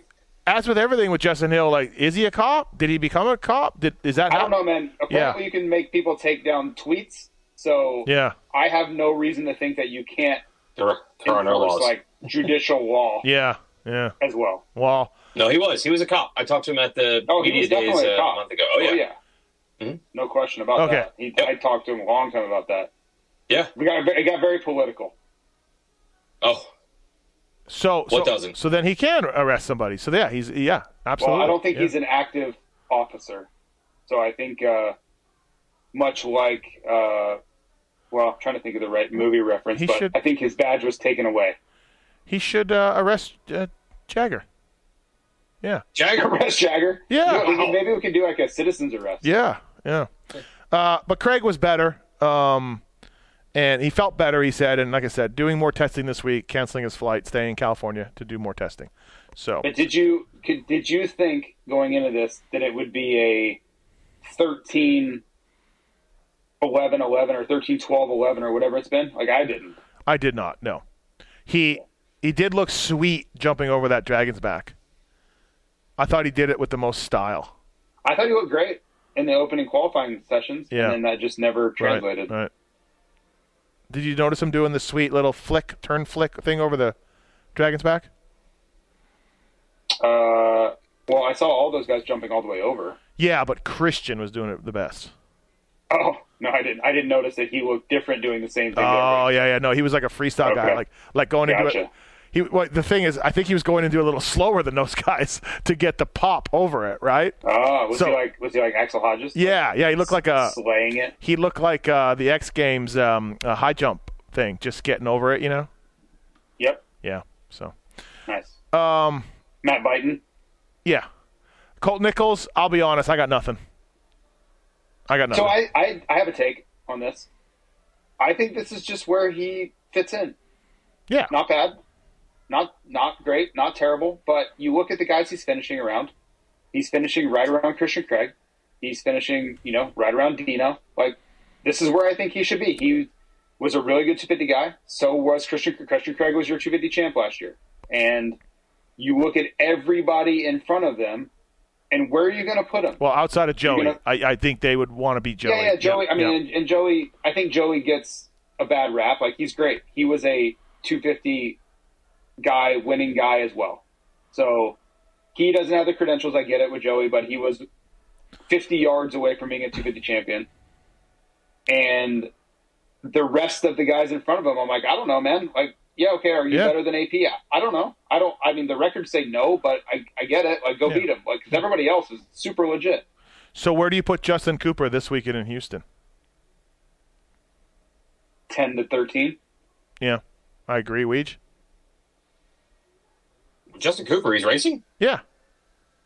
as with everything with Justin Hill, like, is he a cop? Did he become a cop? Did is that? I how- don't know, man. Apparently, Yeah. you can make people take down tweets. So Yeah. I have no reason to think that you can't There are, there are no laws. like judicial law Yeah. Yeah. as well. Well. No, he was. He was a cop. I talked to him at the Oh, he media was days definitely uh, a cop. a month ago. Oh yeah, Mhm. No question about Okay. that. He, Yep. I talked to him a long time about that. yeah. We got it got very political. Oh, So What so, doesn't? So then he can arrest somebody. So yeah, he's yeah, absolutely. Well, I don't think Yeah. he's an active officer. So I think, uh, much like, uh, well, I'm trying to think of the right movie reference, He but should- I think his badge was taken away. He should uh, arrest uh, Jagger. Yeah. Jagger. Arrest Jagger. Yeah. You know, maybe we could do like a citizen's arrest. Yeah. Yeah. Uh, but Craig was better. Um, and he felt better, he said. And like I said, doing more testing this week, canceling his flight, staying in California to do more testing. So But did you could, did you think going into this that it would be a 13 11 11 or 13 12 11 or whatever it's been? Like I didn't. I did not. No, he he did look sweet jumping over that dragon's back. I thought he did it with the most style. I thought he looked great in the opening qualifying sessions, Yeah. and then that just never translated. Right. right. Did you notice him doing the sweet little flick, turn flick thing over the dragon's back? Uh, well, I saw all those guys jumping all the way over. Yeah, but Christian was doing it the best. Oh no, I didn't. I didn't notice that he looked different doing the same thing. Oh yeah, yeah. No, he was like a freestyle guy, like like going into it. He well, the thing is, I think he was going to do a little slower than those guys to get the pop over it, right? Oh, was So- he like was he like Axell Hodges? Yeah, yeah. He looked like a slaying it. he looked like uh, the X Games um, uh, high jump thing, just getting over it, you know. Yep, Yeah. So nice. um, Matt Buyten. yeah. Colt Nichols, I'll be honest, I got nothing. I got nothing. So I, I I have a take on this. I think this is just where he fits in. yeah. Not bad, not not great, not terrible. But you look at the guys he's finishing around. He's finishing right around Christian Craig. He's finishing, you know, right around Dino. Like this is where I think he should be. He was a really good 250 guy. So was Christian. Craig. Christian Craig was your 250 champ last year. And you look at everybody in front of them, and where are you going to put them? Well, outside of Joey, gonna- I, I think they would want to be Joey. Yeah, yeah, Joey. I mean, yeah. and, and Joey. I think Joey gets a bad rap. Like he's great. He was a 250 guy, winning guy as well. So he doesn't have the credentials. I get it with Joey, but he was 50 yards away from being a 250 champion. And the rest of the guys in front of him, I'm like, I don't know, man. Like, yeah, okay, are you Yeah. better than AP? I don't know. I don't. I mean, the records say no, but I, I get it. Like, go Yeah. beat him. Like, cause everybody else is super legit. So where do you put Justin Cooper this weekend in Houston? ten to thirteen. Yeah, I agree. Weege. Justin Cooper, he's racing. Yeah,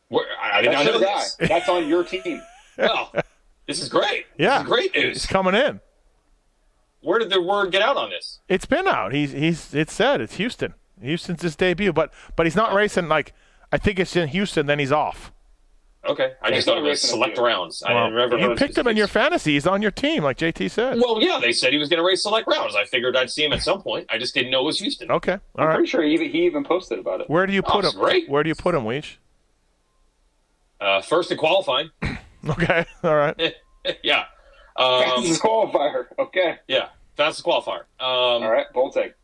Where, I, I did That's not your know guy. That's on your team. Well, this is great. Yeah. this is great he's news. coming in. Where did the word get out on this? It's been out. He's he's it's said it's Houston. Houston's his debut, but but he's not racing like I think it's in Houston. Then he's off. Okay, I just thought not it was select few. rounds. I Well, didn't remember. you picked him in your specifics. fantasy. He's on your team, like JT said. Well, yeah, they said he was going to race select rounds. I figured I'd see him at some point. I just didn't know it was Houston. Okay, all I'm right. pretty sure he even, he even posted about it. Where do you Oh, put that's him? great. Where do you put him, Weege? Uh, first in qualifying. Okay, all right. yeah. Um, Fastest qualifier. Okay. yeah, fastest qualifier. Um, All right. Bold take.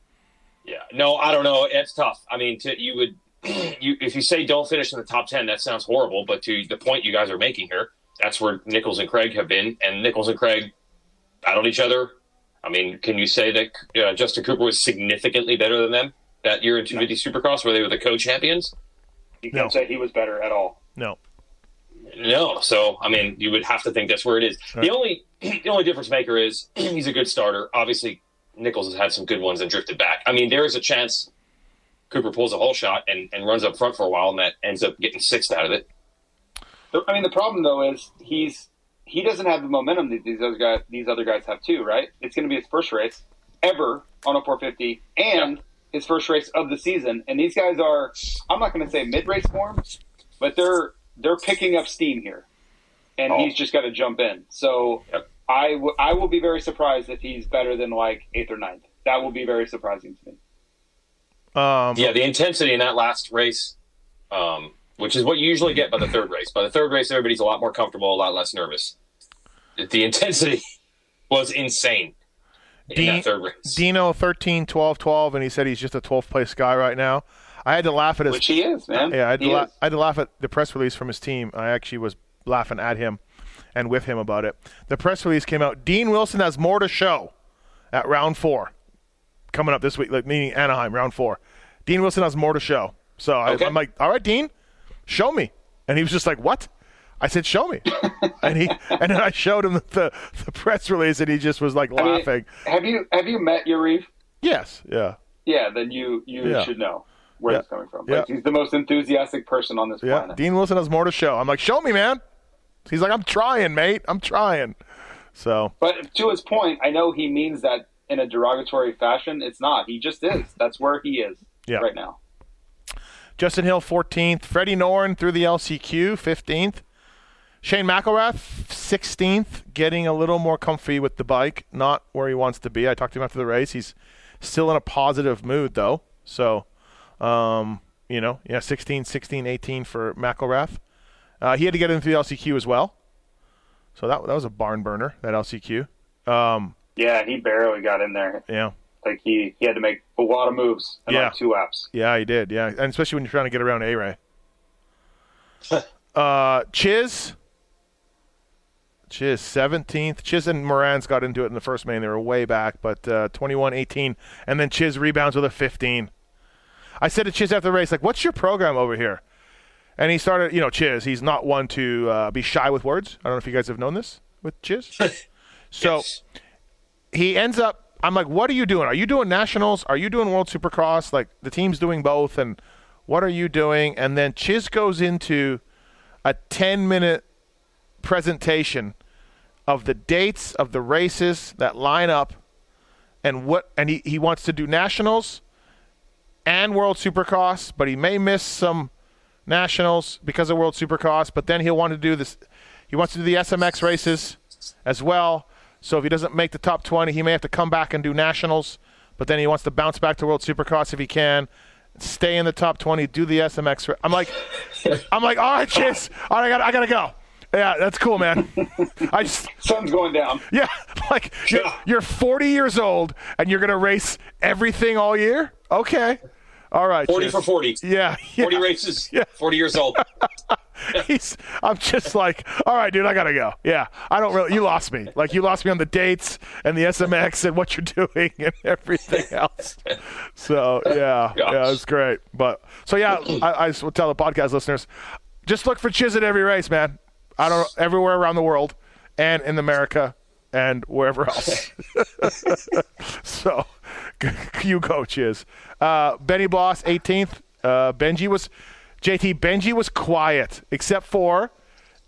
Yeah, no, I don't know. It's tough. I mean, to, you would, you if you say don't finish in the top ten, that sounds horrible. But to the point you guys are making here, that's where Nichols and Craig have been, and Nichols and Craig battled each other. I mean, can you say that uh, Justin Cooper was significantly better than them that year in 250 Supercross, where they were the co-champions? You can't say he was better at all. No. No, so I mean, you would have to think that's where it is. The only the only difference maker is he's a good starter. Obviously, Nichols has had some good ones and drifted back. I mean, there is a chance Cooper pulls a whole shot and, and runs up front for a while, and that ends up getting sixth out of it. I mean, the problem though is he's he doesn't have the momentum that these other guys these other guys have too, right? It's going to be his first race ever on a 450 and his first race of the season. And these guys are I'm not going to say mid race form, but they're they're picking up steam here, and Oh. he's just got to jump in. So Yep. I w- I will be very surprised if he's better than like eighth or ninth. That will be very surprising to me. Um, Yeah, the intensity in that last race, um, which is what you usually get by the third race. By the third race, everybody's a lot more comfortable, a lot less nervous. The intensity was insane in that third race. Dino 13, 12, 12, and he said he's just a 12th place guy right now. I had to laugh at his Which he is, man. Yeah, I had, to la-. I had to laugh at the press release from his team. I actually was laughing at him and with him about it. The press release came out. Dean Wilson has more to show at round four coming up this week, like meaning Anaheim, round four. Dean Wilson has more to show. So I, Okay. I'm like, all right, Dean, show me. And he was just like, what? I said, show me. and he and then I showed him the, the press release, and he just was like I mean, laughing. have you have you met Yariv? yes, yeah, Yeah, then you you Yeah. should know where Yeah. it's coming from. Yeah. Like he's the most enthusiastic person on this yeah. planet. Dean Wilson has more to show. I'm like, show me, man. He's like, I'm trying, mate. I'm trying. So But to his point, I know he means that in a derogatory fashion. It's not. He just is. That's where he is Yeah. right now. Justin Hill 14th, Freddie Noren through the LCQ 15th, Shane McElrath 16th, getting a little more comfy with the bike, not where he wants to be. I talked to him after the race. He's still in a positive mood though. So, um, you know, yeah, 16, 16, 18 for McElrath. Uh, he had to get into the LCQ as well. So that that was a barn burner that LCQ. Um, Yeah, he barely got in there. yeah. Like he, he had to make a lot of moves in Yeah. like two laps. Yeah, he did. Yeah, and especially when you're trying to get around A Ray. uh, Chiz. Chiz 17th. Chiz and Morans got into it in the first main. They were way back, but uh, 21-18, and then Chiz rebounds with a 15. I said to Chiz after the race, like, "What's your program over here?" And he started, you know, Chiz. He's not one to uh, be shy with words. I don't know if you guys have known this with Chiz. so Yes. He ends up I'm like, what are you doing? Are you doing nationals? Are you doing World Supercross? Like the team's doing both and what are you doing? And then Chiz goes into a 10 minute presentation of the dates of the races that line up and what and he, he wants to do nationals and World Supercross, but he may miss some nationals because of World Supercross, but then he'll want to do this he wants to do the SMX races as well. So if he doesn't make the top 20, he may have to come back and do nationals, but then he wants to bounce back to World Supercross if he can. Stay in the top 20, do the SMX. I'm like I'm like, "All right, Chiz. All right, I gotta, I got to go." Yeah, that's cool, man. I just Sun's going down. yeah, like you're, Yeah. you're 40 years old and you're gonna race everything all year. Okay, all right. 40 Chiz. for 40. Yeah, yeah. 40 races, Yeah. 40 years old. He's, I'm just like, all right, dude, I gotta go. Yeah, I don't really. You lost me. Like you lost me on the dates and the SMX and what you're doing and everything else. So yeah, Gosh. yeah, it's great. But so yeah, I, I will tell the podcast listeners, just look for Chiz at every race, man. I don't everywhere around the world and in America. and wherever else. so, you coaches. Uh, Benny Bloss, 18th. Uh, Benji was, JT, Benji was quiet, except for,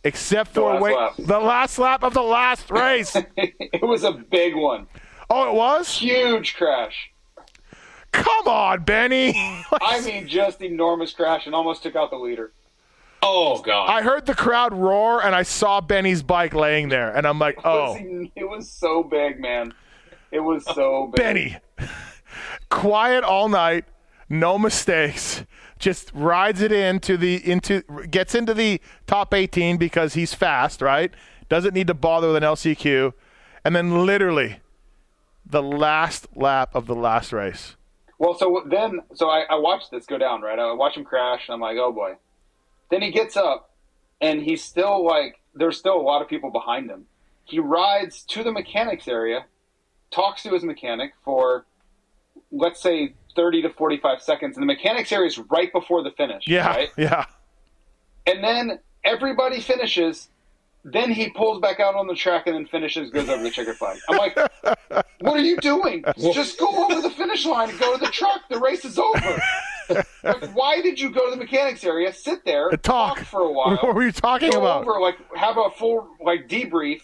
except for, last wait, lap. the last lap of the last race. it was a big one. oh, it was? Huge crash. Come on, Benny. I mean, just enormous crash and almost took out the leader. Oh God! I heard the crowd roar, and I saw Benny's bike laying there, and I'm like, It oh. was, it was so big, man. It was so big. Benny, quiet all night, no mistakes, just rides it into the into gets into the top 18 because he's fast, right? Doesn't need to bother with an LCQ, and then literally the last lap of the last race. Well, so then, so I, I watched this go down, right? I watch him crash, and I'm like, oh boy. Then he gets up, and he's still like, there's still a lot of people behind him. He rides to the mechanics area, talks to his mechanic for, let's say, 30 to 45 seconds, and the mechanics area is right before the finish. Yeah, Right? yeah. And then everybody finishes. Then he pulls back out on the track and then finishes, goes over the checkered flag. I'm like, what are you doing? Just go over the finish line and go to the truck. The race is over. like, why did you go to the mechanics area, sit there, Talk. for a while, What were you talking go about? over, like have a full like debrief,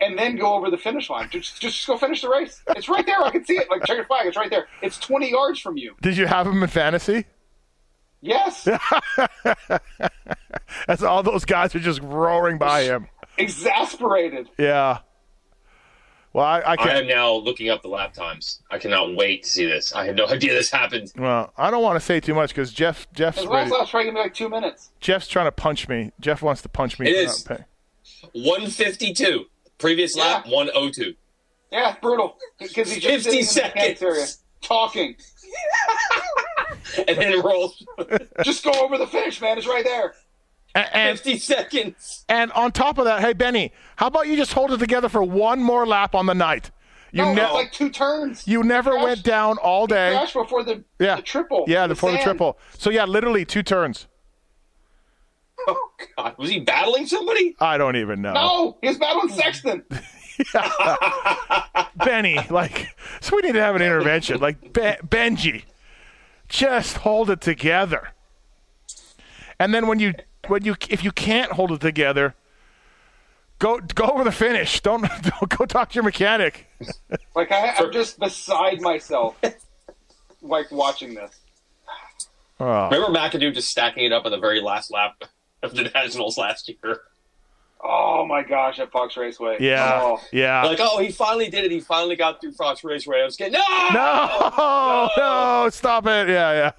and then go over the finish line? Just just go finish the race. It's right there. I can see it. Like check your flag. It's right there. It's 20 yards from you. Did you have him in fantasy? Yes, As all those guys are just roaring by him. exasperated. Yeah. Well, I, I I can't. am now looking up the lap times. I cannot wait to see this. I had no idea this happened. Well, I don't want to say too much because Jeff Jeff's His ready. last lap's probably gonna be like two minutes. Jeff's trying to punch me. Jeff wants to punch me. It for is. not paying. 152. Previous lap, 102. Yeah, brutal. Because he's just 50 sitting in the seconds. talking. And then it rolls Just go over the finish, man. It's right there. A- And, 50 seconds. and on top of that, hey Benny, how about you just hold it together for one more lap on the night? You No, ne- like two turns. you never Crashed- went down all day. Crashed before the, Yeah. the triple. Yeah, before the triple. So yeah, literally two turns. Oh, God. Was he battling somebody? I don't even know. No, he was battling hmm. Sexton. Benny, like, so we need to have an intervention. Like Be- Benji, just hold it together. And then when you when you if you can't hold it together, go go over the finish. Don't, don't go talk to your mechanic. Like I, I'm just beside myself, like watching this. Oh, Remember McAdoo just stacking it up on the very last lap of the Nationals last year? Oh my gosh, at Fox Raceway. yeah, Oh. yeah. Like, oh, he finally did it. He finally got through Fox Raceway. I was getting, no! No, no, stop it. Yeah,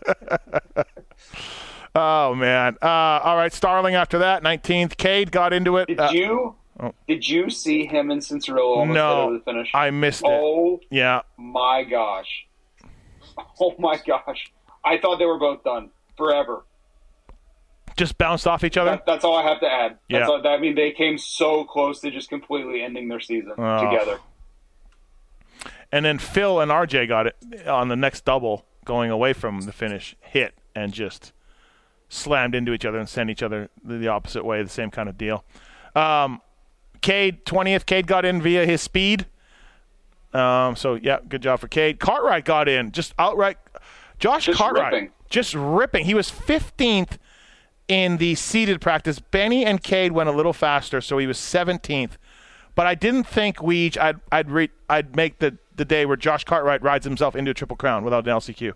yeah. oh man. Uh, all right, Starling after that, 19th. Cade got into it. Did Uh, you? Did you see him and Cincerillo almost No, over the finish? I missed it. Oh Yeah. my gosh. Oh my gosh. I thought they were both done forever. Just bounced off each other. That, that's all I have to add. That's Yeah. all, I mean, they came so close to just completely ending their season Oh. together. And then Phil and RJ got it on the next double going away from the finish, hit and just slammed into each other and sent each other the opposite way, the same kind of deal. Um, Cade, 20th. Cade got in via his speed. Um, so, yeah, good job for Cade. Cartwright got in, just outright. Josh Just Cartwright, ripping. just ripping. He was 15th in the seeded practice. Benny and Cade went a little faster, so he was 17th. But I didn't think we each, I'd, I'd, re, I'd make the, the day where Josh Cartwright rides himself into a triple crown without an LCQ.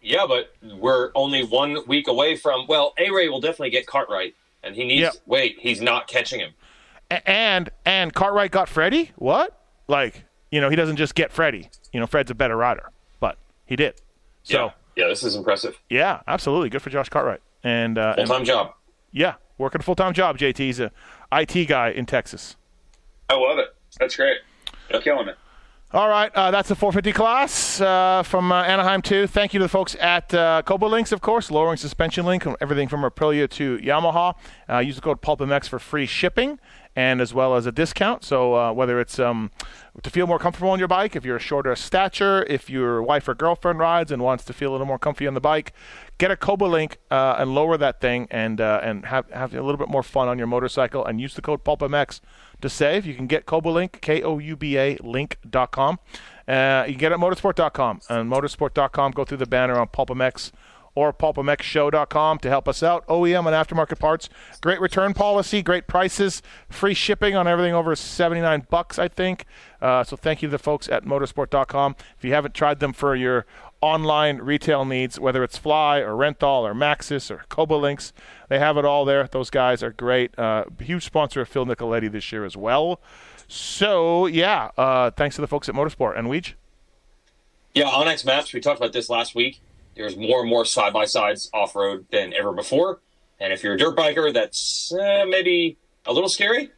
Yeah, but we're only one week away from, well, A Ray will definitely get Cartwright. And he needs, Yep. wait, he's not catching him. A- and and Cartwright got Freddie. What? Like you know, he doesn't just get Freddie. You know, Fred's a better rider, but he did. So yeah, yeah this is impressive. yeah, absolutely good for Josh Cartwright. And, uh, full time job. yeah, working a full time job. JT, he's a IT guy in Texas. I love it. That's great. They're killing it. All right, uh, that's the 450 class uh, from uh, Anaheim 2. Thank you to the folks at uh, Kouba Links, of course, lowering suspension link, everything from Aprilia to Yamaha. Uh, use the code PulpMX for free shipping and as well as a discount. So uh, whether it's um, to feel more comfortable on your bike, if you're a shorter stature, if your wife or girlfriend rides and wants to feel a little more comfy on the bike, get a Kouba Link uh, and lower that thing and uh, and have have a little bit more fun on your motorcycle and use the code PulpMX to save. You can get Koubalink, K O U B A link.com. Uh, you can get it at motosport.com. And motosport.com, go through the banner on PulpMX or pulpmxshow.com to help us out. OEM and aftermarket parts. Great return policy, great prices, free shipping on everything over 79 bucks, I think. Uh, so thank you to the folks at motosport.com. If you haven't tried them for your online retail needs, whether it's Fly or Renthal or Maxxis or Koubalinks, they have it all there. Those guys are great. Uh, huge sponsor of Phil Nicoletti this year as well. So, yeah, uh, thanks to the folks at Motosport. And Weege? Yeah, onX Maps, we talked about this last week. There's more and more side by sides off road than ever before. And if you're a dirt biker, that's uh, maybe a little scary.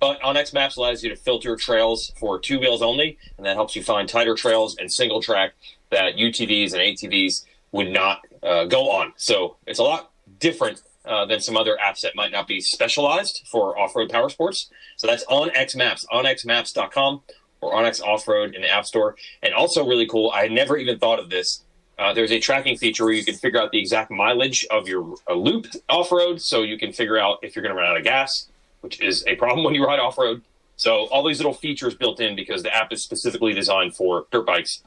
But onX Maps allows you to filter trails for two wheels only, and that helps you find tighter trails and single track that UTVs and ATVs would not uh, go on. So it's a lot different uh, than some other apps that might not be specialized for off road power sports. So that's onX Maps, onxmaps.com or onX Off Road in the App Store. And also, really cool, I never even thought of this uh, there's a tracking feature where you can figure out the exact mileage of your uh, loop off road, so you can figure out if you're going to run out of gas, which is a problem when you ride off road. So all these little features built in because the app is specifically designed for dirt bikes,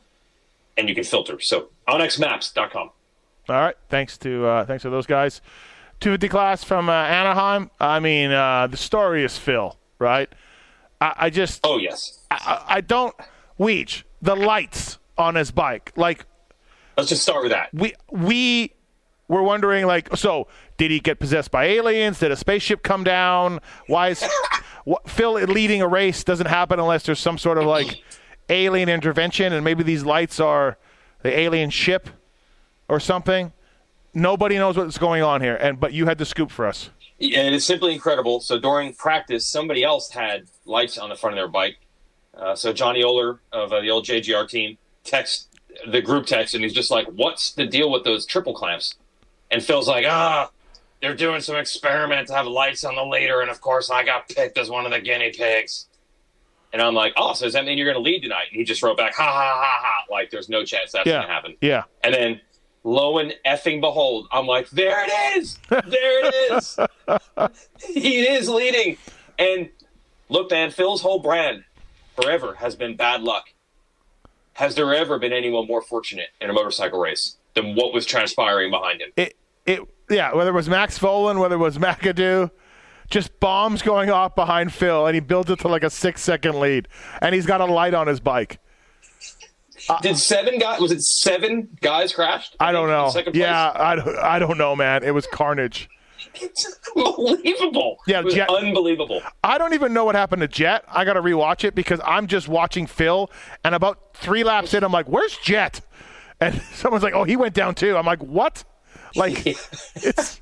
and you can filter. So onxmaps.com. All right, thanks to uh, thanks to those guys. 250 class from uh, Anaheim. I mean, uh, the story is Phil, right? I, I just oh yes, I, I don't Weech the lights on his bike like Let's just start with that. We we were wondering like so did he get possessed by aliens? Did a spaceship come down? Why is what, Phil leading a race doesn't happen unless there's some sort of like alien intervention and maybe these lights are the alien ship or something. Nobody knows what's going on here and but you had the scoop for us. And it's simply incredible. So during practice, somebody else had lights on the front of their bike. Uh, so Johnny Oler of uh, the old JGR team text the group text and he's just like, "What's the deal with those triple clamps?" And Phil's like, "Ah, they're doing some experiment to have lights on the leader, and of course I got picked as one of the guinea pigs." And I'm like, "Oh, so does that mean you're going to lead tonight?" And he just wrote back, "Ha ha ha ha!" Like there's no chance that's yeah. going to happen. Yeah. And then lo and effing behold, I'm like, there it is, there it is. he is leading. And look, man, Phil's whole brand forever has been bad luck has there ever been anyone more fortunate in a motorcycle race than what was transpiring behind him? It, it, yeah. Whether it was Max Vohland, whether it was McAdoo, just bombs going off behind Phil, and he builds it to like a six-second lead, and he's got a light on his bike. Did seven guys? Was it seven guys crashed? I, don't know. Yeah, I, I don't know, man. It was carnage. It's unbelievable. Yeah, it was Jett, unbelievable. I don't even know what happened to Jett. I got to rewatch it because I'm just watching Phil, and about three laps in, I'm like, "Where's Jett?" And someone's like, "Oh, he went down too." I'm like, "What?" Like, it's.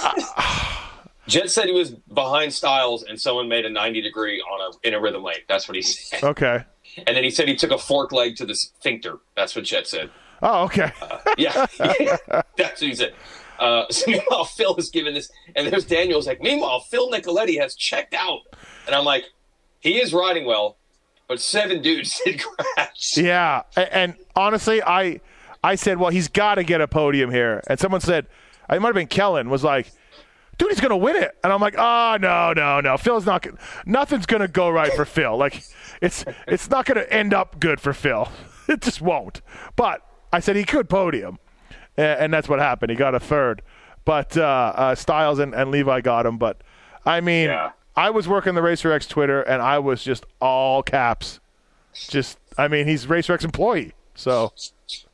Uh, Jett said he was behind Stilez and someone made a 90 degree on a in a rhythm lane. That's what he said. Okay. And then he said he took a fork leg to the sphincter. That's what Jett said. Oh, okay. Uh, yeah, that's what he said. Uh, so meanwhile, Phil is giving this, and there's Daniel's like, meanwhile, Phil Nicoletti has checked out. And I'm like, he is riding well, but seven dudes did crash. Yeah. And, and honestly, I I said, well, he's got to get a podium here. And someone said, it might have been Kellen, was like, dude, he's going to win it. And I'm like, oh, no, no, no. Phil's not, going to, nothing's going to go right for Phil. Like, it's, it's not going to end up good for Phil. It just won't. But I said he could podium and that's what happened. He got a third, but uh, uh, Stilez and, and, Levi got him. But I mean, yeah. I was working the Racer X Twitter, and I was just all caps. Just, I mean, he's Racer X employee, so.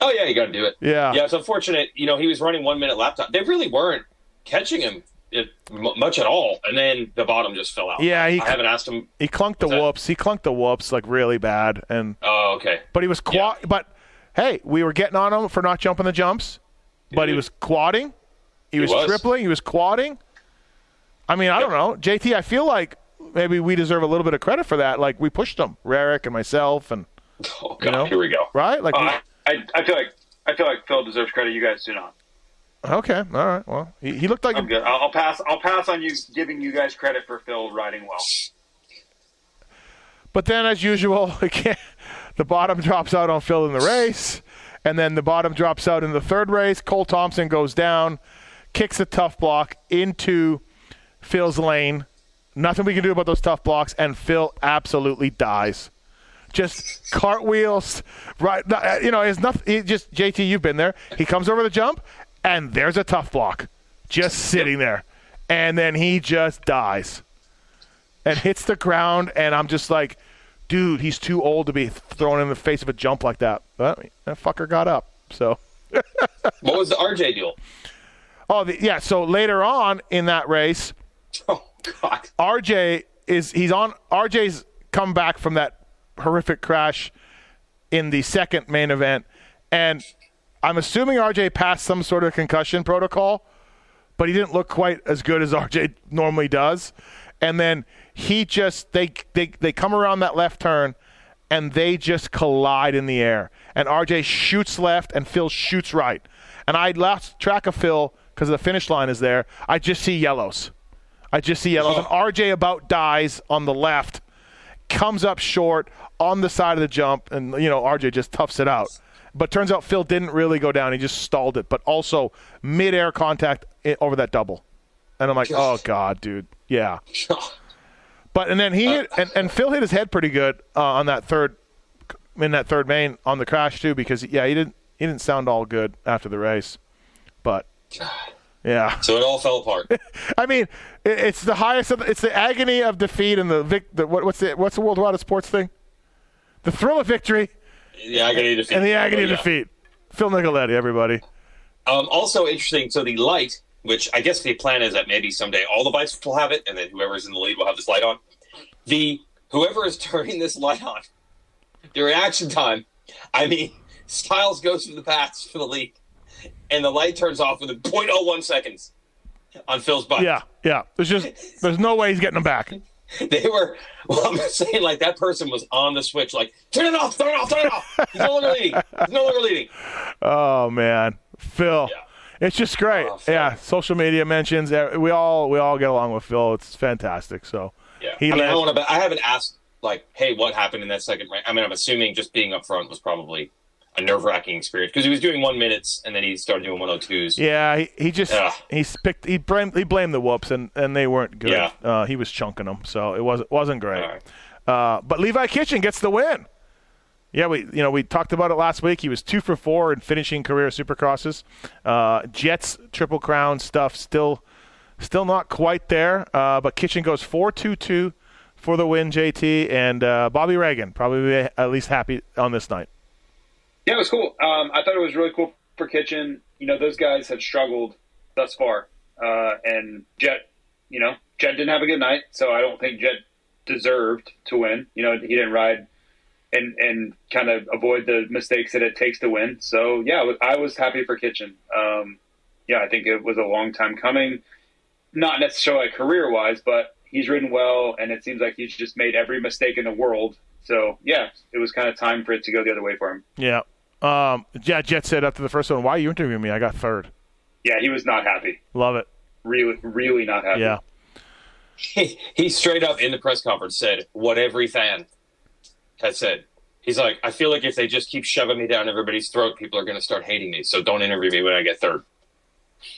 Oh yeah, you got to do it. Yeah, yeah. It's unfortunate. You know, he was running one minute laptop. They really weren't catching him it, much at all, and then the bottom just fell out. Yeah, he, I haven't asked him. He clunked the whoops. He clunked the whoops like really bad, and oh, okay. But he was quad. yeah. But hey, we were getting on him for not jumping the jumps but he was quadding. He was, he was, tripling. He was quadding. I mean, I don't know, JT. I feel like maybe we deserve a little bit of credit for that. Like we pushed him, Rarick and myself, and oh god, you know, here we go. Right? Like uh, we, I, I feel like I feel like Phil deserves credit. You guys do not. Okay, all right. Well, he, he looked like I'm a, good. I'll, I'll pass. I'll pass on you giving you guys credit for Phil riding well. But then, as usual, again, the bottom drops out on Phil in the race and then the bottom drops out in the third race. Cole Thompson goes down, kicks a tough block into Phil's lane, Nothing we can do about those tough blocks, and Phil absolutely dies. Just cartwheels, right? uh, You know, it's nothing. Just JT, you've been there. He comes over the jump, and there's a tough block, just sitting there, and then he just dies, and hits the ground, and I'm just like, dude, he's too old to be thrown in the face of a jump like that. But that fucker got up, so. What was the RJ deal? Oh, the, yeah. So later on in that race, Oh God. RJ is he's on RJ's come back from that horrific crash in the second main event, and I'm assuming RJ passed some sort of concussion protocol, but he didn't look quite as good as RJ normally does. And then he just they they they come around that left turn, and they just collide in the air. And RJ shoots left, and Phil shoots right. And I lost track of Phil because the finish line is there. I just see yellows. I just see yellows. And RJ about dies on the left, comes up short on the side of the jump, and you know RJ just toughs it out. But turns out Phil didn't really go down; he just stalled it. But also mid-air contact over that double, and I'm like, oh god, dude, yeah. But and then he hit, and, and Phil hit his head pretty good uh, on that third in that third main on the crash too because yeah he didn't he didn't sound all good after the race, but yeah. So it all fell apart. I mean, it, it's the highest. Of, it's the agony of defeat and the, vic, the what, what's the what's the World Wide Sports thing? The thrill of victory The agony of defeat. and the agony Oh, of yeah. defeat. Phil Nicoletti, everybody. Um, also interesting. So the light, which I guess the plan is that maybe someday all the bikes will have it, and then whoever's in the lead will have this light on. The whoever is turning this light on, the reaction time. I mean, Stilez goes through the pass for the lead, and the light turns off within 0.01 seconds on Phil's bike. Yeah, yeah. There's just there's no way he's getting them back. They were. Well, I'm saying like that person was on the switch, like turn it off, turn it off, turn it off. He's no longer leading. He's no longer leading. Oh man, Phil. Yeah. It's just great. Oh, yeah, social media mentions. uh, We all we all get along with Phil. It's fantastic. So Yeah, He I mean, I, wanna, I haven't asked like, hey, what happened in that second round? I mean, I'm assuming just being up front was probably a nerve wracking experience because he was doing one minutes and then he started doing 102s. yeah, he, he just Ugh. he's picked he blamed he blamed the whoops and, and they weren't good. Yeah. Uh, he was chunking them, so it wasn't wasn't great. Right. Uh, but Levi Kitchen gets the win. Yeah, we you know we talked about it last week. He was two for four in finishing career supercrosses. Uh, Jett's triple crown stuff still still not quite there. Uh, but Kitchen goes four two two for the win. JT and uh, Bobby Reagan probably at least happy on this night. Yeah, it was cool. Um, I thought it was really cool for Kitchen. You know, those guys have struggled thus far, uh, and Jett. You know, Jett didn't have a good night, so I don't think Jett deserved to win. You know, he didn't ride and and kind of avoid the mistakes that it takes to win. So yeah, I was, happy for Kitchen. Um, yeah, I think it was a long time coming. Not necessarily career wise, but he's ridden well, and it seems like he's just made every mistake in the world. So yeah, it was kind of time for it to go the other way for him. Yeah. Um, yeah, Jett said after the first one, "Why are you interviewing me? I got third. Yeah, he was not happy. Love it. Really, really not happy. Yeah, He, he straight up in the press conference said what every fan has said. He's like, I feel like if they just keep shoving me down everybody's throat, people are going to start hating me. So don't interview me when I get third.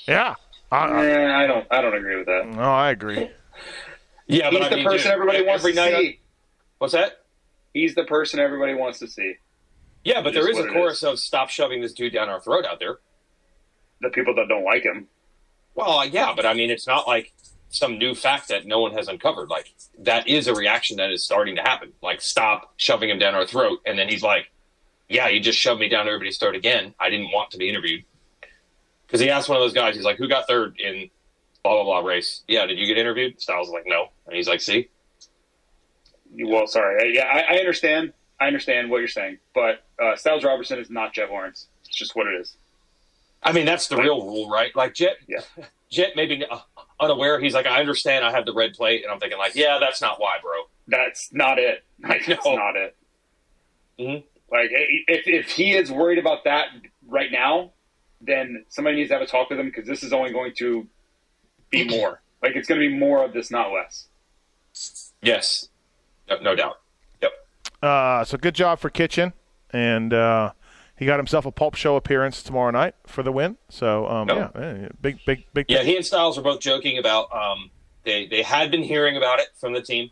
yeah. I, I, Eh, I don't. I don't agree with that. no, I agree. Yeah, He's but I the mean, person dude, everybody wants every to night. see. What's that? He's the person everybody wants to see. Yeah, but It there is is a chorus of stop shoving this dude down our throat out there. The people that don't like him. Well, uh, yeah, but I mean, it's not like some new fact that no one has uncovered. Like that is a reaction that is starting to happen. Like stop shoving him down our throat, and then he's like, "Yeah, you just shoved me down everybody's throat again. I didn't want to be interviewed." Because he asked one of those guys, he's like, "Who got third in blah blah blah race?" Yeah, did you get interviewed? Styles was like, "No," and he's like, "See." Well, sorry. Yeah, I, I understand. I understand what you're saying, but uh, Stilez Robertson is not Jett Lawrence. It's just what it is. I mean, that's the real rule, right? Like Jett, Yeah. Jett maybe uh, unaware. He's like, "I understand. I have the red plate," and I'm thinking, like, "Yeah, that's not why, bro." That's not it. Like, that's No. not it. Mhm. Like, if if he is worried about that right now, then somebody needs to have a talk with him because this is only going to be more. Like, it's going to be more of this, not less. Yes, no, no doubt. Uh, so good job for Kitchen, and uh, he got himself a pulp show appearance tomorrow night for the win. So um, No. yeah, big, big, big. Yeah, he and Stilez were both joking about um, they they had been hearing about it from the team.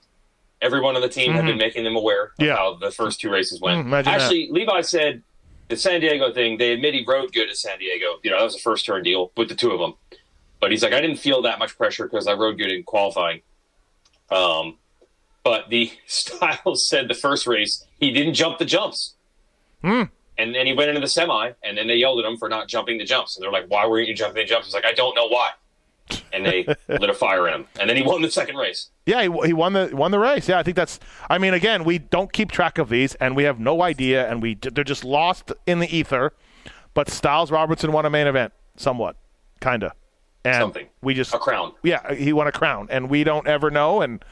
Everyone on the team had been making them aware of Yeah. how the first two races went. Mm, imagine that. Actually, Levi said the San Diego thing. They admit he rode good at San Diego. You know that was a first turn deal with the two of them. But he's like, I didn't feel that much pressure because I rode good in qualifying. Um, but the Stilez said the first race he didn't jump the jumps. Hmm. And then he went into the semi, and then they yelled at him for not jumping the jumps. And they're like, "Why weren't you jumping the jumps?" He's like, "I don't know why." And they lit a fire in him, and then he won the second race. Yeah, he, he won the won the race. Yeah, I think that's. I mean, again, we don't keep track of these, and we have no idea, and we they're just lost in the ether. But Stilez Robertson won a main event, somewhat, kinda, and Something. we just A crown. Yeah, he won a crown, and we don't ever know. And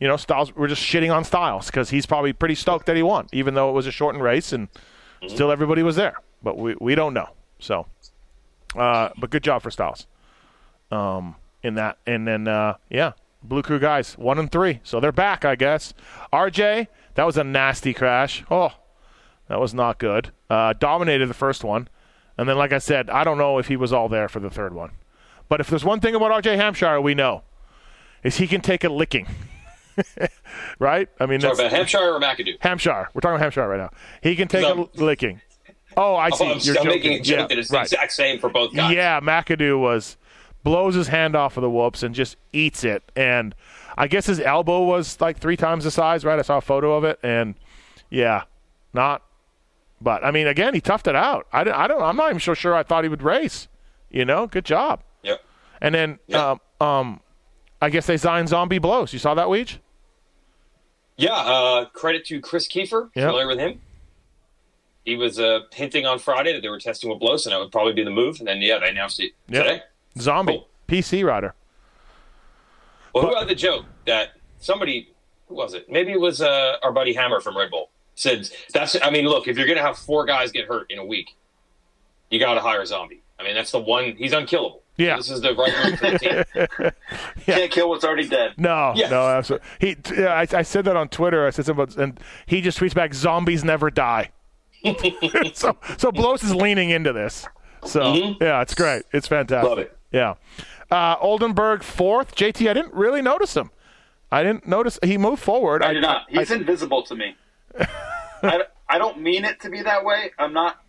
you know, Stilez, we're just shitting on Stilez because he's probably pretty stoked that he won, even though it was a shortened race, and still everybody was there. But we we don't know. So, uh, but good job for Stilez um, in that. And then, uh, yeah, Blue Crew guys, one and three. So they're back, I guess. RJ, that was a nasty crash. Oh, that was not good. Uh, dominated the first one. And then, like I said, I don't know if he was all there for the third one. But if there's one thing about RJ Hampshire we know, is he can take a licking. right? I mean, Talk that's about Hampshire or McAdoo. Hampshire. We're talking about Hampshire right now. He can take a licking. Oh, I Oh, see. I'm, You're I'm joking. making a joke Yeah, that it's right. the exact same for both guys. Yeah, McAdoo was blows his hand off of the whoops and just eats it. And I guess his elbow was like three times the size, right? I saw a photo of it, and yeah, not. But I mean, again, he toughed it out. I, I don't. I'm not even so sure. I thought he would race. You know, good job. Yep. And then, Yeah. um, um, I guess they signed Zombie Blose. You saw that, Weege? Yeah, uh, credit to Chris Kiefer. Yep. Familiar with him? He was uh, hinting on Friday that they were testing with Blose, and that would probably be the move. And then, yeah, they announced it Yep. today. Zombie Cool. PC rider. Well, who had the joke that somebody, who was it? Maybe it was uh, our buddy Hammer from Red Bull. Said, that's, I mean, look, if you're going to have four guys get hurt in a week, you got to hire a Zombie. I mean, that's the one, he's unkillable. Yeah. This is the right move for the team. Can't kill what's already dead. No, Yeah. no, absolutely. He, yeah, I, I said that on Twitter. I said something, about, and he just tweets back, "Zombies never die." so, so Blose is leaning into this. So, yeah, it's great. It's fantastic. Love it. Yeah. Uh, Oldenburg fourth. JT, I didn't really notice him. I didn't notice he moved forward. I did not. He's I- invisible to me. I, I don't mean it to be that way. I'm not.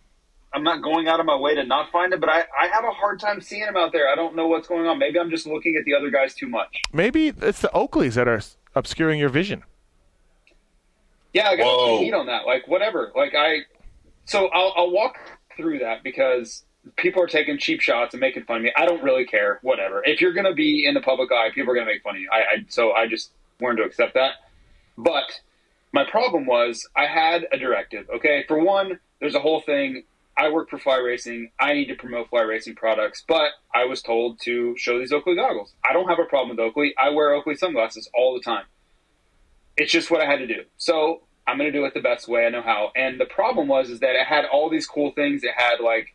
I'm not going out of my way to not find him, but I, I have a hard time seeing him out there. I don't know what's going on. Maybe I'm just looking at the other guys too much. maybe it's the Oakleys that are obscuring your vision. Yeah, I got Whoa. some heat on that. Like whatever. Like I. So I'll, I'll walk through that because people are taking cheap shots and making fun of me. I don't really care. Whatever. If you're going to be in the public eye, people are going to make fun of you. I, I so I just learned to accept that. But my problem was I had a directive. Okay, for one, there's a whole thing. I work for Fly Racing. I need to promote Fly Racing products, but I was told to show these Oakley goggles. I don't have a problem with Oakley. I wear Oakley sunglasses all the time. It's just what I had to do. So I'm going to do it the best way I know how. And the problem was is that it had all these cool things. It had like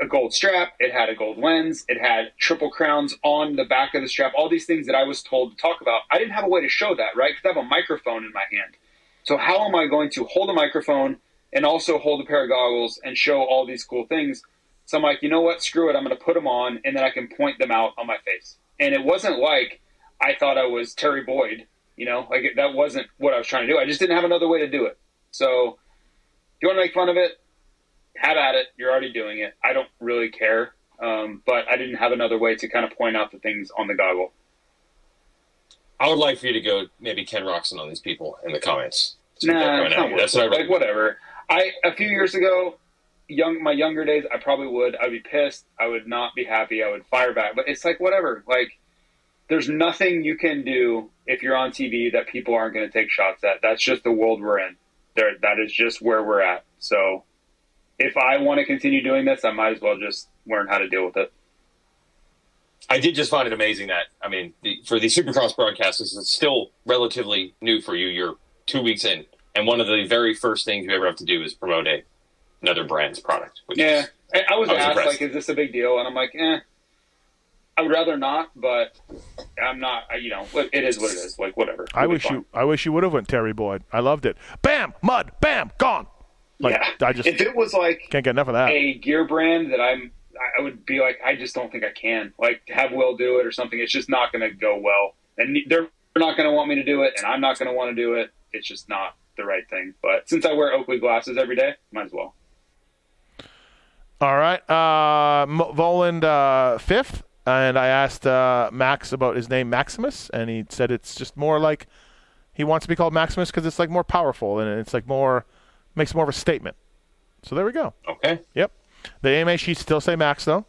a gold strap. It had a gold lens. It had triple crowns on the back of the strap. All these things that I was told to talk about. I didn't have a way to show that, right? Because I have a microphone in my hand. So how am I going to hold a microphone and also hold a pair of goggles and show all these cool things? So I'm like, you know what? Screw it. I'm going to put them on and then I can point them out on my face. And it wasn't like I thought I was Terry Boyd. You know, like that wasn't what I was trying to do. I just didn't have another way to do it. So if you want to make fun of it, have at it. You're already doing it. I don't really care. Um, but I didn't have another way to kind of point out the things on the goggle. I would like for you to go maybe Ken Roczen on these people in the comments. Nah, Right it's now. not worth That's it. what I like whatever. I a few years ago, young my younger days, I probably would. I'd be pissed. I would not be happy. I would fire back. But it's like whatever. Like there's nothing you can do if you're on TV that people aren't going to take shots at. That's just the world we're in. There, that is just where we're at. So if I want to continue doing this, I might as well just learn how to deal with it. I did just find it amazing that I mean, the, for the Supercross broadcasters, it's still relatively new for you. You're two weeks in, and one of the very first things you ever have to do is promote a another brand's product. Which Yeah, is, I, I was I was asked impressed. like, "Is this a big deal?" And I'm like, "Eh." I would rather not, but I'm not. I- You know, it it is what it is. Like whatever. I It'll be wish fine. you. I wish you would have went Terry Boyd. I loved it. Bam, mud, bam, gone. Like yeah. I just if it was like can't get enough of that. a gear brand that I'm I would be like, I just don't think I can. Like, have Will do it or something. It's just not going to go well, and they're not going to want me to do it, and I'm not going to want to do it. It's just not the right thing. But since I wear Oakley glasses every day, might as well. All right. Uh, Vohland uh, fifth, and I asked uh, Max about his name Maximus, and he said it's just more like he wants to be called Maximus because it's like more powerful and it's like more makes more of a statement. So there we go. Okay. Yep. The AMA sheets still say Max though,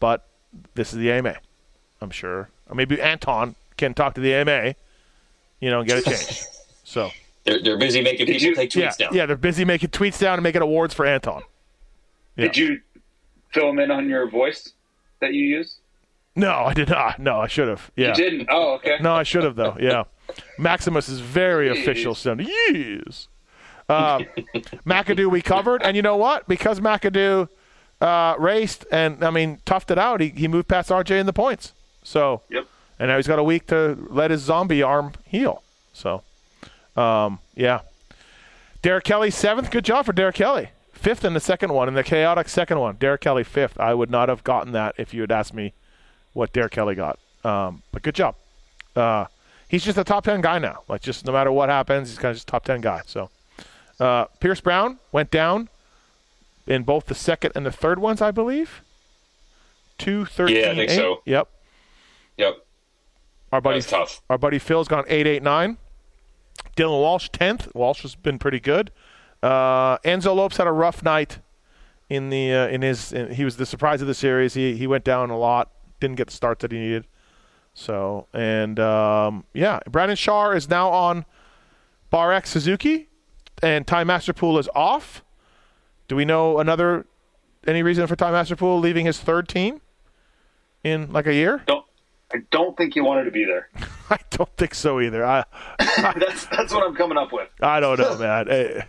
but this is the AMA. I'm sure. Or maybe Anton can talk to the AMA, you know, and get it changed. so they're, they're busy making people you, take yeah, tweets down. Yeah, they're busy making tweets down and making awards for Anton. Yeah. Did you fill them in on your voice that you use? No, I did not. No, I should have. Yeah. You didn't? Oh, okay. No, I should have though. Yeah. Maximus is very Jeez. official sounding. Yes. Uh, McAdoo we covered, and you know what? Because McAdoo uh, raced and I mean toughed it out, he, he moved past RJ in the points. So yep. And now he's got a week to let his zombie arm heal. So, um, yeah. Derek Kelley seventh. Good job for Derek Kelley. Fifth in the second one, in the chaotic second one. Derek Kelley fifth. I would not have gotten that if you had asked me what Derek Kelley got. Um, but good job. Uh, he's just a top 10 guy now. Like, just no matter what happens, he's kind of just top 10 guy. So, uh, Pierce Brown went down in both the second and the third ones, I believe. Two thirteen. Yeah, I think eight. so. Yep. Yep. Our buddy, tough. Our buddy Phil's gone eight eight nine. Dylan Walsh tenth. Walsh has been pretty good. Uh, Enzo Lopes had a rough night in the uh, in his. In, he was the surprise of the series. He he went down a lot. Didn't get the starts that he needed. So and um, yeah, Brandon Shaw is now on Bar X Suzuki, and Ty Masterpool is off. Do we know another any reason for Ty Masterpool leaving his third team in like a year? Don't I don't think he wanted to be there. I don't think so either. I, I that's that's what I'm coming up with. I don't know, man. Hey,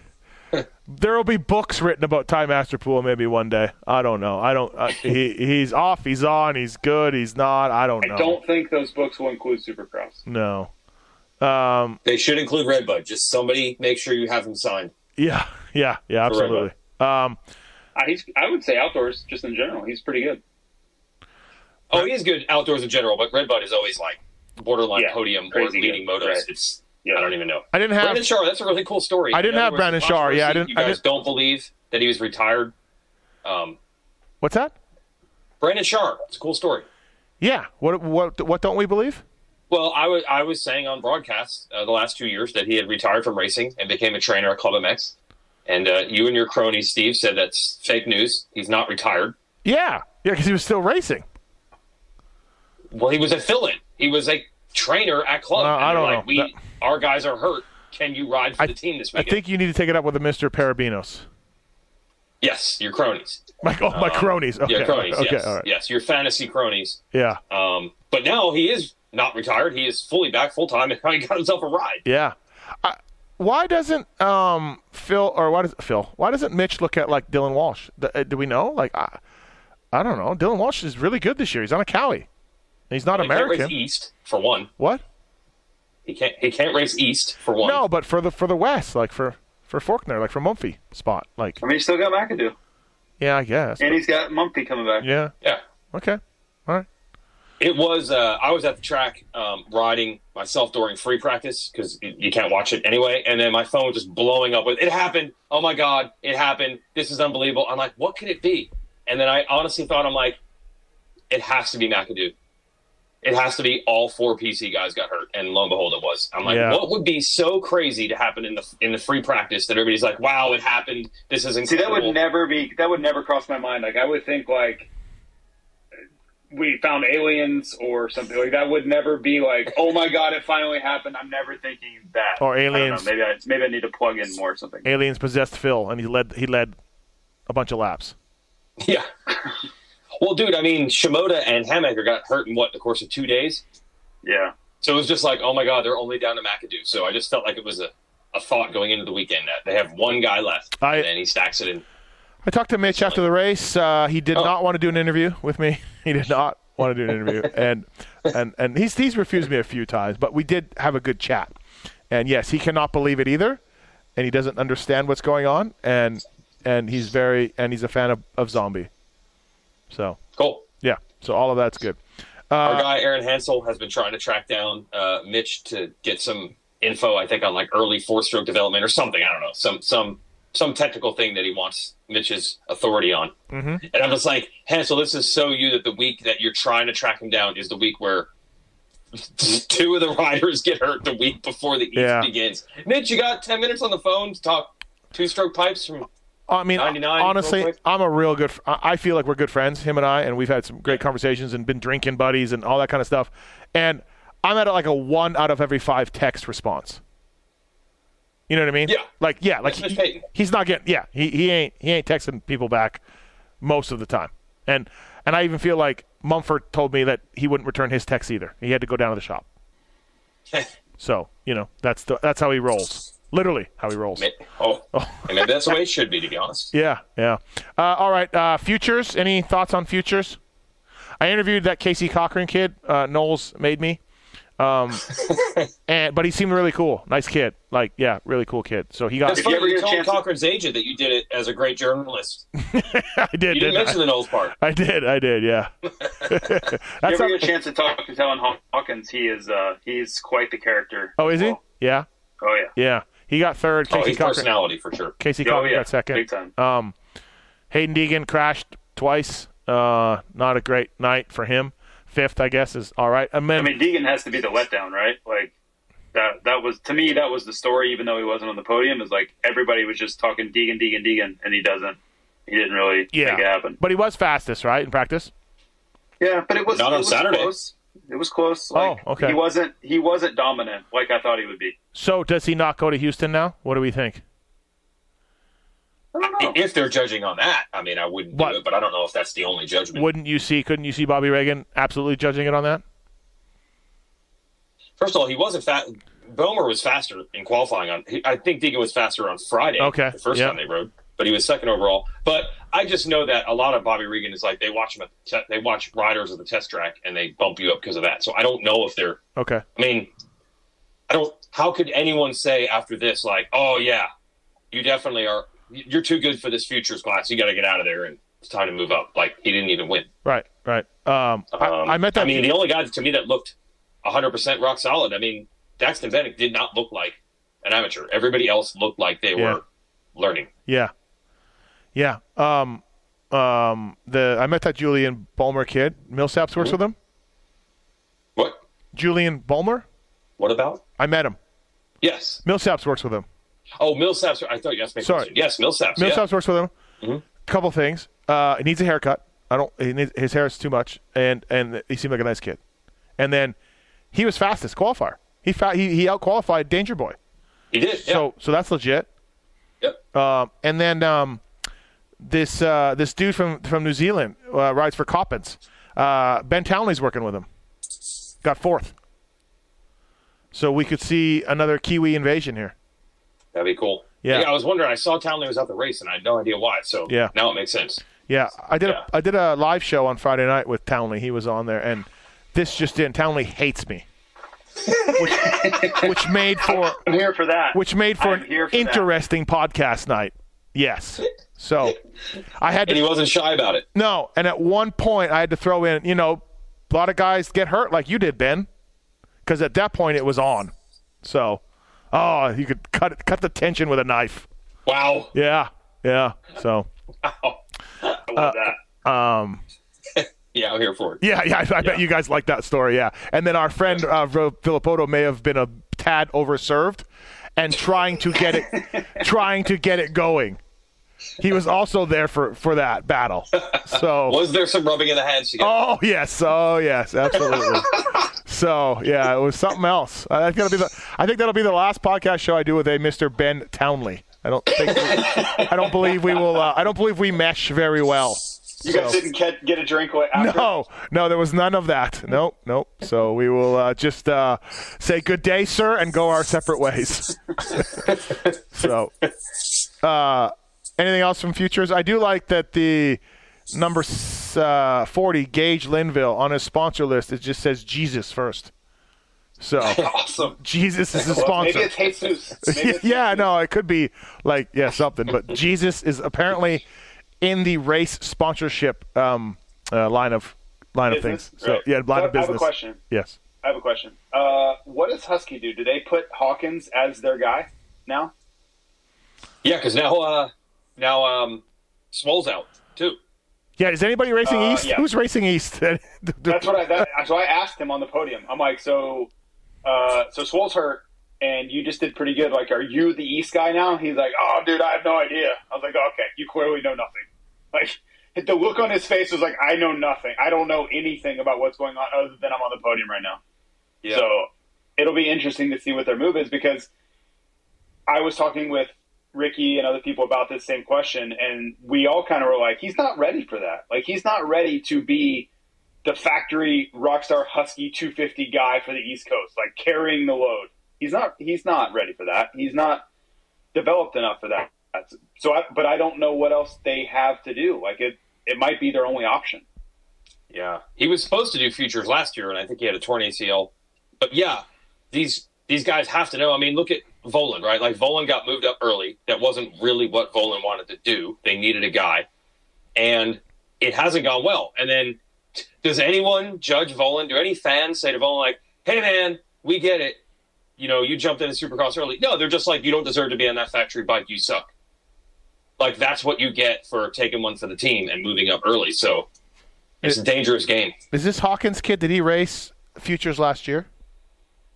there will be books written about Ty Masterpool maybe one day. I don't know. I don't. Uh, he he's off. He's on. He's good. He's not. I don't know. I don't think those books will include Supercross. No. Um, they should include Redbud. Just somebody make sure you have him signed. Yeah. Yeah. Yeah. Absolutely. Um, uh, he's. I would say outdoors, just in general, he's pretty good. Oh, he is good outdoors in general, but Red Redbud is always like borderline yeah, podium or leading good. motos. Right. It's yeah. I don't even know. I didn't have Brandon Shaw. That's a really cool story. I didn't have Brandon Shaw. Yeah, I didn't. You guys I didn't, don't believe that he was retired. Um, what's that? Brandon Shaw. It's a cool story. Yeah. What what what don't we believe? Well, I was I was saying on broadcast uh, the last two years that he had retired from racing and became a trainer at Club MX. And uh, you and your crony Steve said that's fake news. He's not retired. Yeah, yeah, because he was still racing. Well, he was a fill-in. He was a trainer at club. Uh, I don't like, know. We, that... Our guys are hurt. Can you ride for I, the team this weekend? I think you need to take it up with a Mr. Parabinos. Yes, your cronies. My, oh, my um, cronies. Okay. Yeah, cronies. Okay, yes, right. yes, your fantasy cronies. Yeah. Um, but now he is not retired. He is fully back full time, and he got himself a ride. Yeah. I, why doesn't um, Phil or why does Phil? Why doesn't Mitch look at like Dylan Walsh? Do, uh, do we know? Like, I, I don't know. Dylan Walsh is really good this year. He's on a Cowie. He's not well, American. Can't race East for one. What? He can't. He can't race East for one. No, but for the for the West, like for for Forkner, like for Mumphy spot, like. I mean, he's still got McAdoo. Yeah, I guess. And but... he's got Mumphy coming back. Yeah. Yeah. Okay. All right. It was. Uh, I was at the track um, riding myself during free practice because you can't watch it anyway. And then my phone was just blowing up with "It happened! Oh my god! It happened! This is unbelievable!" I'm like, "What could it be?" And then I honestly thought, I'm like, "It has to be McAdoo." It has to be all four PC guys got hurt, and lo and behold, it was. I'm like, yeah. what would be so crazy to happen in the in the free practice that everybody's like, wow, it happened. This is incredible. See, that would never be that would never cross my mind. Like, I would think like we found aliens or something like that. Would never be like, oh my god, it finally happened. I'm never thinking that. Or aliens. I maybe I maybe I need to plug in more or something. Aliens possessed Phil, and he led he led a bunch of laps. Yeah. Well, dude, I mean, Shimoda and Hammaker got hurt in what the course of two days. Yeah. So it was just like, oh my god, they're only down to McAdoo. So I just felt like it was a, a thought going into the weekend that they have one guy left, I, and he stacks it in. I talked to Mitch after the race. Uh, he did oh. not want to do an interview with me. He did not want to do an interview, and and and he's he's refused me a few times. But we did have a good chat. And yes, he cannot believe it either, and he doesn't understand what's going on. And and he's very and he's a fan of, of Zombie. So Cool. yeah, so all of that's good. Our guy Aaron Hansel has been trying to track down uh, Mitch to get some info. I think on like early four-stroke development or something. I don't know some some some technical thing that he wants Mitch's authority on. Mm-hmm. And I'm just like Hansel, this is so you that the week that you're trying to track him down is the week where two of the riders get hurt the week before the East Yeah. begins. Mitch, you got ten minutes on the phone to talk two-stroke pipes from I mean, honestly. I'm a real good. I feel like we're good friends, him and I, and we've had some great conversations and been drinking buddies and all that kind of stuff. And I'm at like a one out of every five text response. You know what I mean? Yeah. Like yeah, like he- he's not getting. Yeah, he, he ain't he ain't texting people back most of the time. And and I even feel like Mumford told me that he wouldn't return his texts either. He had to go down to the shop. So you know that's the that's how he rolls. Literally how he rolls. Oh, and maybe that's the way it should be, to be honest. Yeah, yeah. Uh, all right, uh, futures. Any thoughts on futures? I interviewed that Casey Cochran kid. Uh, Knowles made me, um, and but he seemed really cool. Nice kid. Like, yeah, really cool kid. So he got. That's If you funny. ever You told chance Cochran's agent that you did it as a great journalist. I did. You didn't didn't mention I? the Knowles part. I did. I did. Yeah. you That's ever not- get a chance to talk to Talon Hawkins? He is uh, he's quite the character. oh, is he? Yeah. Oh yeah. Yeah. He got third. Oh, Casey his Cochran. personality for sure. Casey Oh Cochran yeah. got second. Big time. Um, Haiden Deegan crashed twice. Uh, not a great night for him. Fifth, I guess, is all right. And then, I mean, Deegan has to be the letdown, right? Like that. That was to me. That was the story. Even though he wasn't on the podium, is like everybody was just talking Deegan, Deegan, Deegan, and he doesn't. He didn't really yeah, make it happen. but he was fastest, right, in practice. Yeah, but it was Not on it was Saturday. Close. It was close. Oh, like, Oh, okay. He wasn't. He wasn't dominant like I thought he would be. So does he not go to Houston now? What do we think? I don't know. If they're judging on that, I mean, I wouldn't What? do it, but I don't know if that's the only judgment. Wouldn't you see? Couldn't you see Bobby Reagan absolutely judging it on that? First of all, he wasn't fast. Beaumer was faster in qualifying on. I think Deegan was faster on Friday. Okay, the first yeah. time they rode, but he was second overall. But I just know that a lot of Bobby Regan is like they watch him at the te- they watch riders at the test track and they bump you up because of that. So I don't know if they're. Okay. I mean, I don't. How could anyone say after this, like, oh yeah, you definitely are. You're too good for this futures class. You got to get out of there, and it's time to move up. Like he didn't even win. Right. Right. Um, Um, I, I met that. I mean, the only guy to me that looked 100 percent rock solid. I mean, Daxton Bennett did not look like an amateur. Everybody else looked like they Yeah. were learning. yeah. Yeah. Um, um, the I met that Julien Beaumer kid. Millsaps works with him. What? Julien Beaumer. What about? I met him. Yes. Millsaps works with him. Oh, Millsaps. I thought you asked me. Sorry. question. Yes, Millsaps. yeah. Millsaps works with him. Mhm. Couple things. Uh, he needs a haircut. I don't. He needs, his hair is too much, and and he seemed like a nice kid. And then he was fastest qualifier. He fa- he he out qualified Danger Boy. He did. Yeah. So so that's legit. yep. Um, and then um, this uh, this dude from from New Zealand uh, rides for Coppins. Uh, ben Townley's working with him. Got fourth. So we could see another Kiwi invasion here. That'd be cool. Yeah. I was wondering. I saw Townley was at the race, and I had no idea why. So Yeah. now it makes sense. Yeah, I did. Yeah. A, I did a live show on Friday night with Townley. He was on there, and this just in. Townley hates me, which, which made for I'm here for that. which made for I'm an for that. interesting podcast night. Yes. So I had to, And he wasn't shy about it. no, and at one point I had to throw in. You know, a lot of guys get hurt like you did, Ben, because at that point it was on. So, oh, you could cut it, cut the tension with a knife. Wow. Yeah, yeah. So, Wow. I love that. um, Yeah, I'm here for it. Yeah, yeah, I, I bet you guys like that story. Yeah, and then our friend uh, Filippoto may have been a tad overserved, and trying to get it, trying to get it going. He was also there for for that battle. So, Was there some rubbing of the hands together? oh yes, oh yes, absolutely. So yeah, it was something else. I think that'll be the. I think that'll be the last podcast show I do with a Mr. Ben Townley. I don't think. We, I don't believe we will. Uh, I don't believe we mesh very well. You guys didn't get, get a drink after? No, no, there was none of that. Nope, nope. So we will uh, just uh, say good day, sir, and go our separate ways. so, uh, anything else from futures? I do like that the number uh, 40, Gage Linville, on his sponsor list, it just says Jesus first. So, Awesome. Jesus is the Well, sponsor. maybe it's Jesus. Maybe it's yeah, no, it could be like yeah something, but Jesus is apparently in the race sponsorship um, uh, line of line of Business? things. So Right. yeah, line So of I have a question. Yes. I have a question. Uh, what does Husky do? Do they put Hawkins as their guy now? Yeah, because now uh, now um, Swole's out too. Yeah. Is anybody racing Uh, east? yeah. Who's racing east? That's what I. That, so I asked him on the podium. I'm like, so, uh, so Swole's hurt, and you just did pretty good. Like, are you the East guy now? He's like, oh, dude, I have no idea. I was like, okay, you clearly know nothing. Like, the look on his face was like, I know nothing. I don't know anything about what's going on other than I'm on the podium right now. Yeah. So it'll be interesting to see what their move is because I was talking with Ricky and other people about this same question, and we all kind of were like, he's not ready for that. Like, he's not ready to be the factory rockstar husky 250 guy for the East Coast, like carrying the load. He's not. He's not ready for that. He's not developed enough for that. So, I, but I don't know what else they have to do. Like it, it might be their only option. Yeah, he was supposed to do futures last year, and I think he had a torn ACL. But yeah, these these guys have to know. I mean, look at Vohland, right? Like Vohland got moved up early. That wasn't really what Vohland wanted to do. They needed a guy, and it hasn't gone well. And then, does anyone judge Vohland? Do any fans say to Vohland like, "Hey, man, we get it. You know, you jumped into Supercross early." No, they're just like, "You don't deserve to be on that factory bike. You suck." Like that's what you get for taking one for the team and moving up early. So it's a dangerous game. Is this Hawkins kid? Did he race futures last year?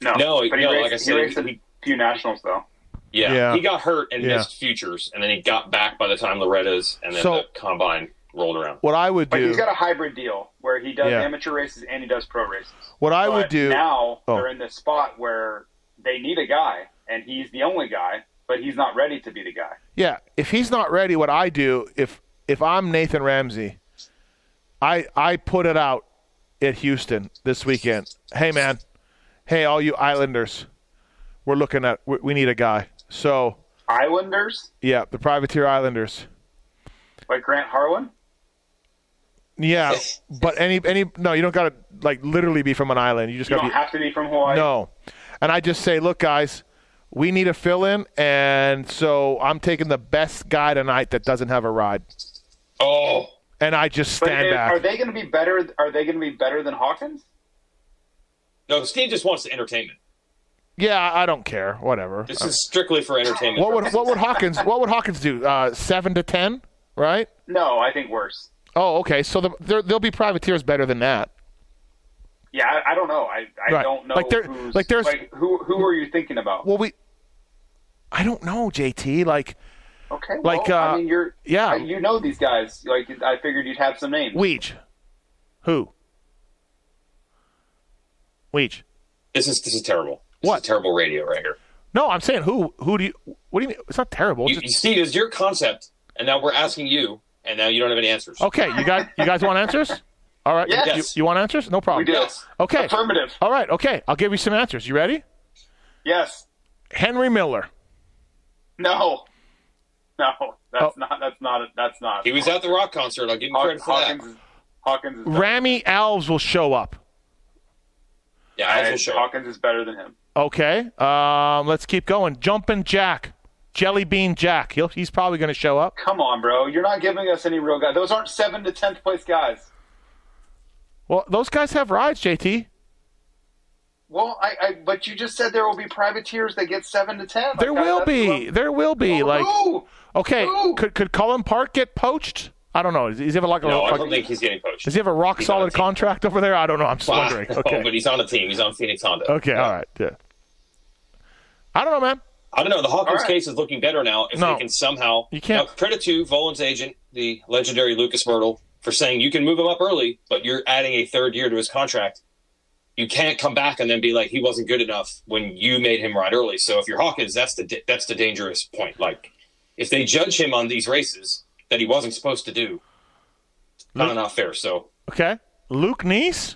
No, No, but he no, raced, like I said, he raced he- a few nationals though. Yeah. Yeah. he got hurt and Yeah. missed futures, and then he got back by the time Loretta's and then So- the combine rolled around. What I would do, But do. he's got a hybrid deal where he does Yeah. amateur races and he does pro races. what I would do. now Oh. they're in this spot where they need a guy, and he's the only guy, but he's not ready to be the guy. Yeah, if he's not ready, what I do if if I'm Nathan Ramsey, I I put it out at Houston this weekend. Hey man, hey all you Islanders, we're looking at we, we need a guy. So Islanders yeah, the Privateer Islanders. like Grant Harlan. Yeah, but any any no, you don't got to like literally be from an island. You just You got to don't be have to be from Hawaii. no. And I just say, look, guys, we need a fill in, and so I'm taking the best guy tonight that doesn't have a ride, Oh, and I just stand if- back. are they going to be better? Are they going to be better than Hawkins? no, Steve just wants the entertainment. Yeah, I don't care. Whatever. This is strictly for entertainment. What would what would Hawkins what would Hawkins do? Uh, seven to ten, right? No, I think worse. Oh, okay. So the, there, there'll be privateers better than that. Yeah, I, I don't know. I, I Right. don't know. Like there- who's, like there's- who who are you thinking about? Well, we. I don't know, JT. Like okay, like, uh, I mean, you're yeah. You know these guys. Like I figured you'd have some names. Weege. Who? Weege. This is this is terrible. This What? is terrible radio right here. No, I'm saying who? Who do you? What do you mean? It's not terrible. You, It's you, just- Steve, is your concept, and now we're asking you, and now you don't have any answers. okay, you guys. You guys want answers? All right. You- Yes. You, you want answers? No problem. we do. Yes. Okay. Affirmative. All right. Okay. I'll give you some answers. You ready? Yes. Henry Miller. No. No. That's Oh. not. That's not. That's not. He was at the rock concert. I'll give him Haw- credit for that. Hawkins. Is, Hawkins is better. Rami Alves will show up. Yeah, I And will show. Hawkins is better than him. Okay. Um, let's keep going. Jumping Jack. Jelly Bean Jack. He'll, he's probably going to show up. Come on, bro. You're not giving us any real guys. Those aren't seven to tenth place guys. Well, those guys have rides, JT. Well, I, I but you just said there will be privateers that get seven to ten. There Like, will that's be. what- There will be. Oh, Like, who? okay, Who? could could Cullen Park get poached? I don't know. Does he have a, like, a, No, I don't think he's getting poached. does he have a rock He's solid a contract over there? I don't know. I'm just Wow. wondering. No, Okay. but he's on a team. He's on Phoenix Honda. Okay. Yeah. All right. Yeah. I don't know, man. I don't know. The Hawkins All right. case is looking better now. If No. they can somehow, You can't- Now, credit to Vohland's agent, the legendary Lucas Mirtl, for saying you can move him up early, but you're adding a third year to his contract. You can't come back and then be like he wasn't good enough when you made him ride early. So if you're Hawkins, that's the that's the dangerous point. Like if they judge him on these races that he wasn't supposed to do, kind of not fair. So Okay. Luke Neese.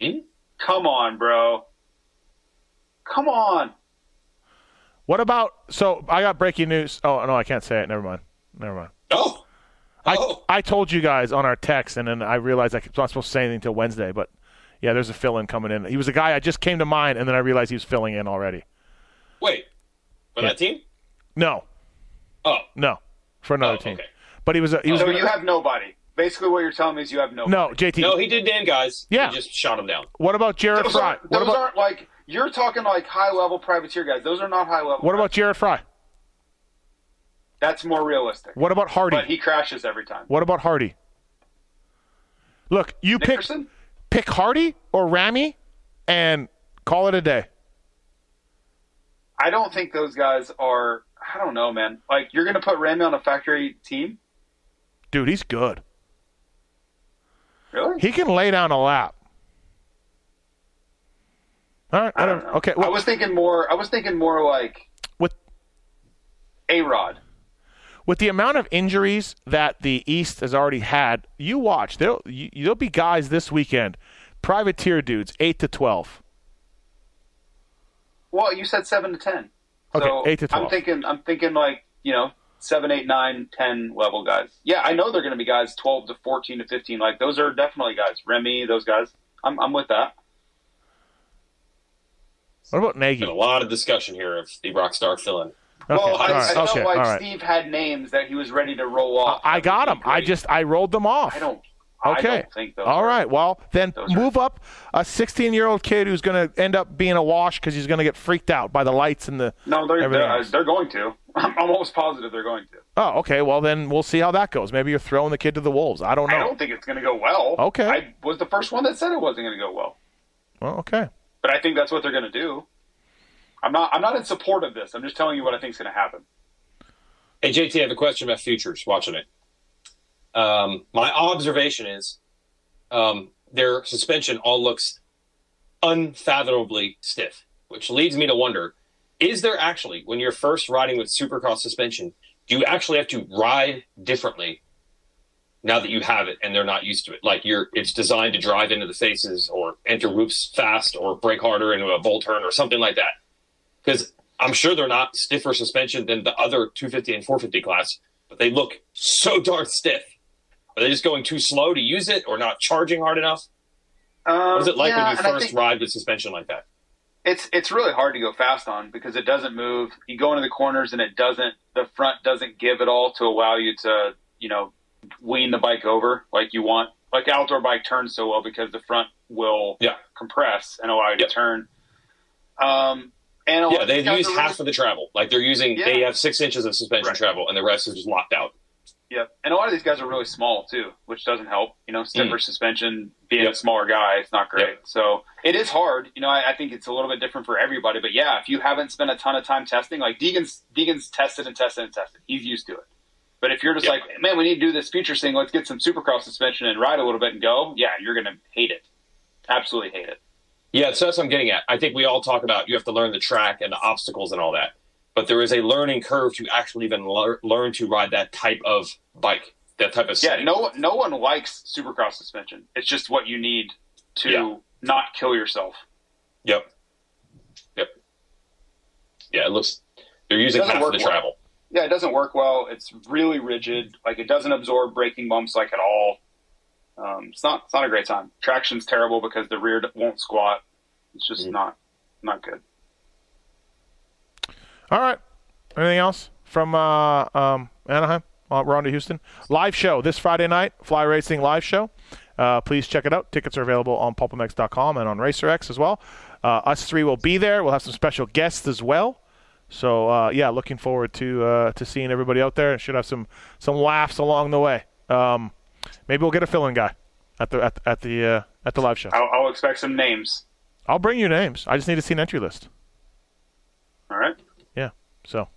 Hmm? Come on, bro. Come on. What about? So I got breaking news. Oh no, I can't say it. Never mind. Never mind. oh, I, oh, I told you guys on our text, and then I realized I'm not supposed to say anything until Wednesday. But yeah, there's a fill in coming in. He was a guy I just came to mind, and then I realized he was filling in already. wait, for Yeah. that team? No, Oh, no, for another Oh, team. okay. But he was a, he was So gonna- you have nobody. basically what you're telling me is you have no. No. JT. No, he did name guys. Yeah. He just shot him down. What about Jared Those, Fry? aren't, What those about aren't like you're talking like high level privateer guys. Those are not high level. what about Jared Fry? That's more realistic. What about Hardy? But he crashes every time. What about Hardy? Look, you pick Nickerson? Pick Hardy or Ramy, and call it a day. I don't think those guys are. I don't know, man. Like you're going to put Ramy on a factory team? Dude, he's good. Really? He can lay down a lap. All right, I don't whatever. know. Okay, I was thinking more. I was thinking more like with a Rod. With the amount of injuries that the East has already had, you watch. There'll you, there'll be guys this weekend, privateer dudes, eight to twelve. Well, you said seven to ten. Okay, so eight to 12. I'm thinking. I'm thinking like you know seven, eight, nine, ten level guys. Yeah, I know they're going to be guys twelve to fourteen to fifteen. Like those are definitely guys. Remy, those guys. I'm I'm with that. What about Nagy? Been a lot of discussion here of the Rockstar fill-in. Okay, well, I, all right, I felt okay, like all right. Steve had names that he was ready to roll off. I got them. I just I rolled them off. I don't. I Okay. don't think those. All right. Well, then Those are- move up a 16 year old kid who's going to end up being a wash because he's going to get freaked out by the lights and the. No, they're they're, they're going to. I'm almost positive they're going to. Oh, okay. Well, then we'll see how that goes. Maybe you're throwing the kid to the wolves. I don't know. I don't think it's going to go well. Okay. I was the first one that said it wasn't going to go well, Well, okay. but I think that's what they're going to do. I'm not. I'm not in support of this. I'm just telling you what I think is going to happen. Hey, JT, I have a question about futures. Watching it. Um, my observation is um, their suspension all looks unfathomably stiff, which leads me to wonder is there actually, when you're first riding with supercross suspension, do you actually have to ride differently now that you have it and they're not used to it? Like you're, it's designed to drive into the faces or enter whoops fast or brake harder into a bull turn or something like that. Because I'm sure they're not stiffer suspension than the other 250 and 450 class, but they look so darn stiff. Are they just going too slow to use it or not charging hard enough? Um, What is it like yeah, when you first think ride with suspension like that? It's it's really hard to go fast on because it doesn't move. You go into the corners and it doesn't. The front doesn't give at all to allow you to you know wean the bike over like you want. Like outdoor bike turns so well because the front will Yeah. compress and allow you Yep. to turn. Um, and Yeah, they use half really- of the travel. Like they're using, Yeah. they have six inches of suspension Right. travel, and the rest is just locked out. Yeah, And a lot of these guys are really small too, which doesn't help. You know, stiffer suspension, being Mm. Yep. a smaller guy, it's not great. Yep. So it is hard. You know, I, I think it's a little bit different for everybody. But yeah, if you haven't spent a ton of time testing, like Deegan's Deegan's tested and tested and tested. He's used to it. But if you're just Yep. like, man, we need to do this future thing, let's get some supercross suspension and ride a little bit and go, yeah, you're gonna hate it. Absolutely hate it. Yeah, so that's what I'm getting at. I think we all talk about you have to learn the track and the obstacles and all that, but there is a learning curve to actually even lear- learn to ride that type of bike, that type of Yeah, no no one likes supercross suspension. It's just what you need to Yeah. not kill yourself. Yep. Yep. Yeah, it looks they're using half of the well. travel. Yeah, it doesn't work well. It's really rigid. Like it doesn't absorb braking bumps like at all. Um, it's not. It's not a great time. Traction's terrible because the rear won't squat. It's just Mm. not not good. All right. Anything else from uh, um, Anaheim? Uh, we're on to Houston. Live show this Friday night, Fly Racing live show. Uh, please check it out. Tickets are available on pulpmx.com and on RacerX as well. Uh, us three will be there. We'll have some special guests as well. So uh, yeah, looking forward to uh, to seeing everybody out there. Should have some some laughs along the way. Um, maybe we'll get a fill-in guy at the at, at the uh, at the live show. I'll, I'll expect some names. I'll bring you names. I just need to see an entry list. All right. Yeah. So,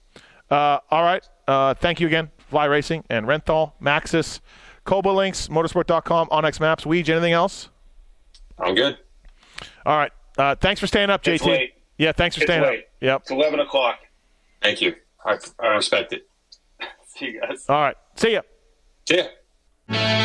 uh, all right. Uh, thank you again, Fly Racing and Renthal, Maxxis, Kouba Links, Motosport.com, Onyx Maps, Weege. Anything else? I'm good. All right. Uh, thanks for staying up, It's JT. late. Yeah, thanks for It's staying late. up. Yep. It's eleven o'clock. Thank you. I, I respect it. See you guys. All right. See ya. See ya.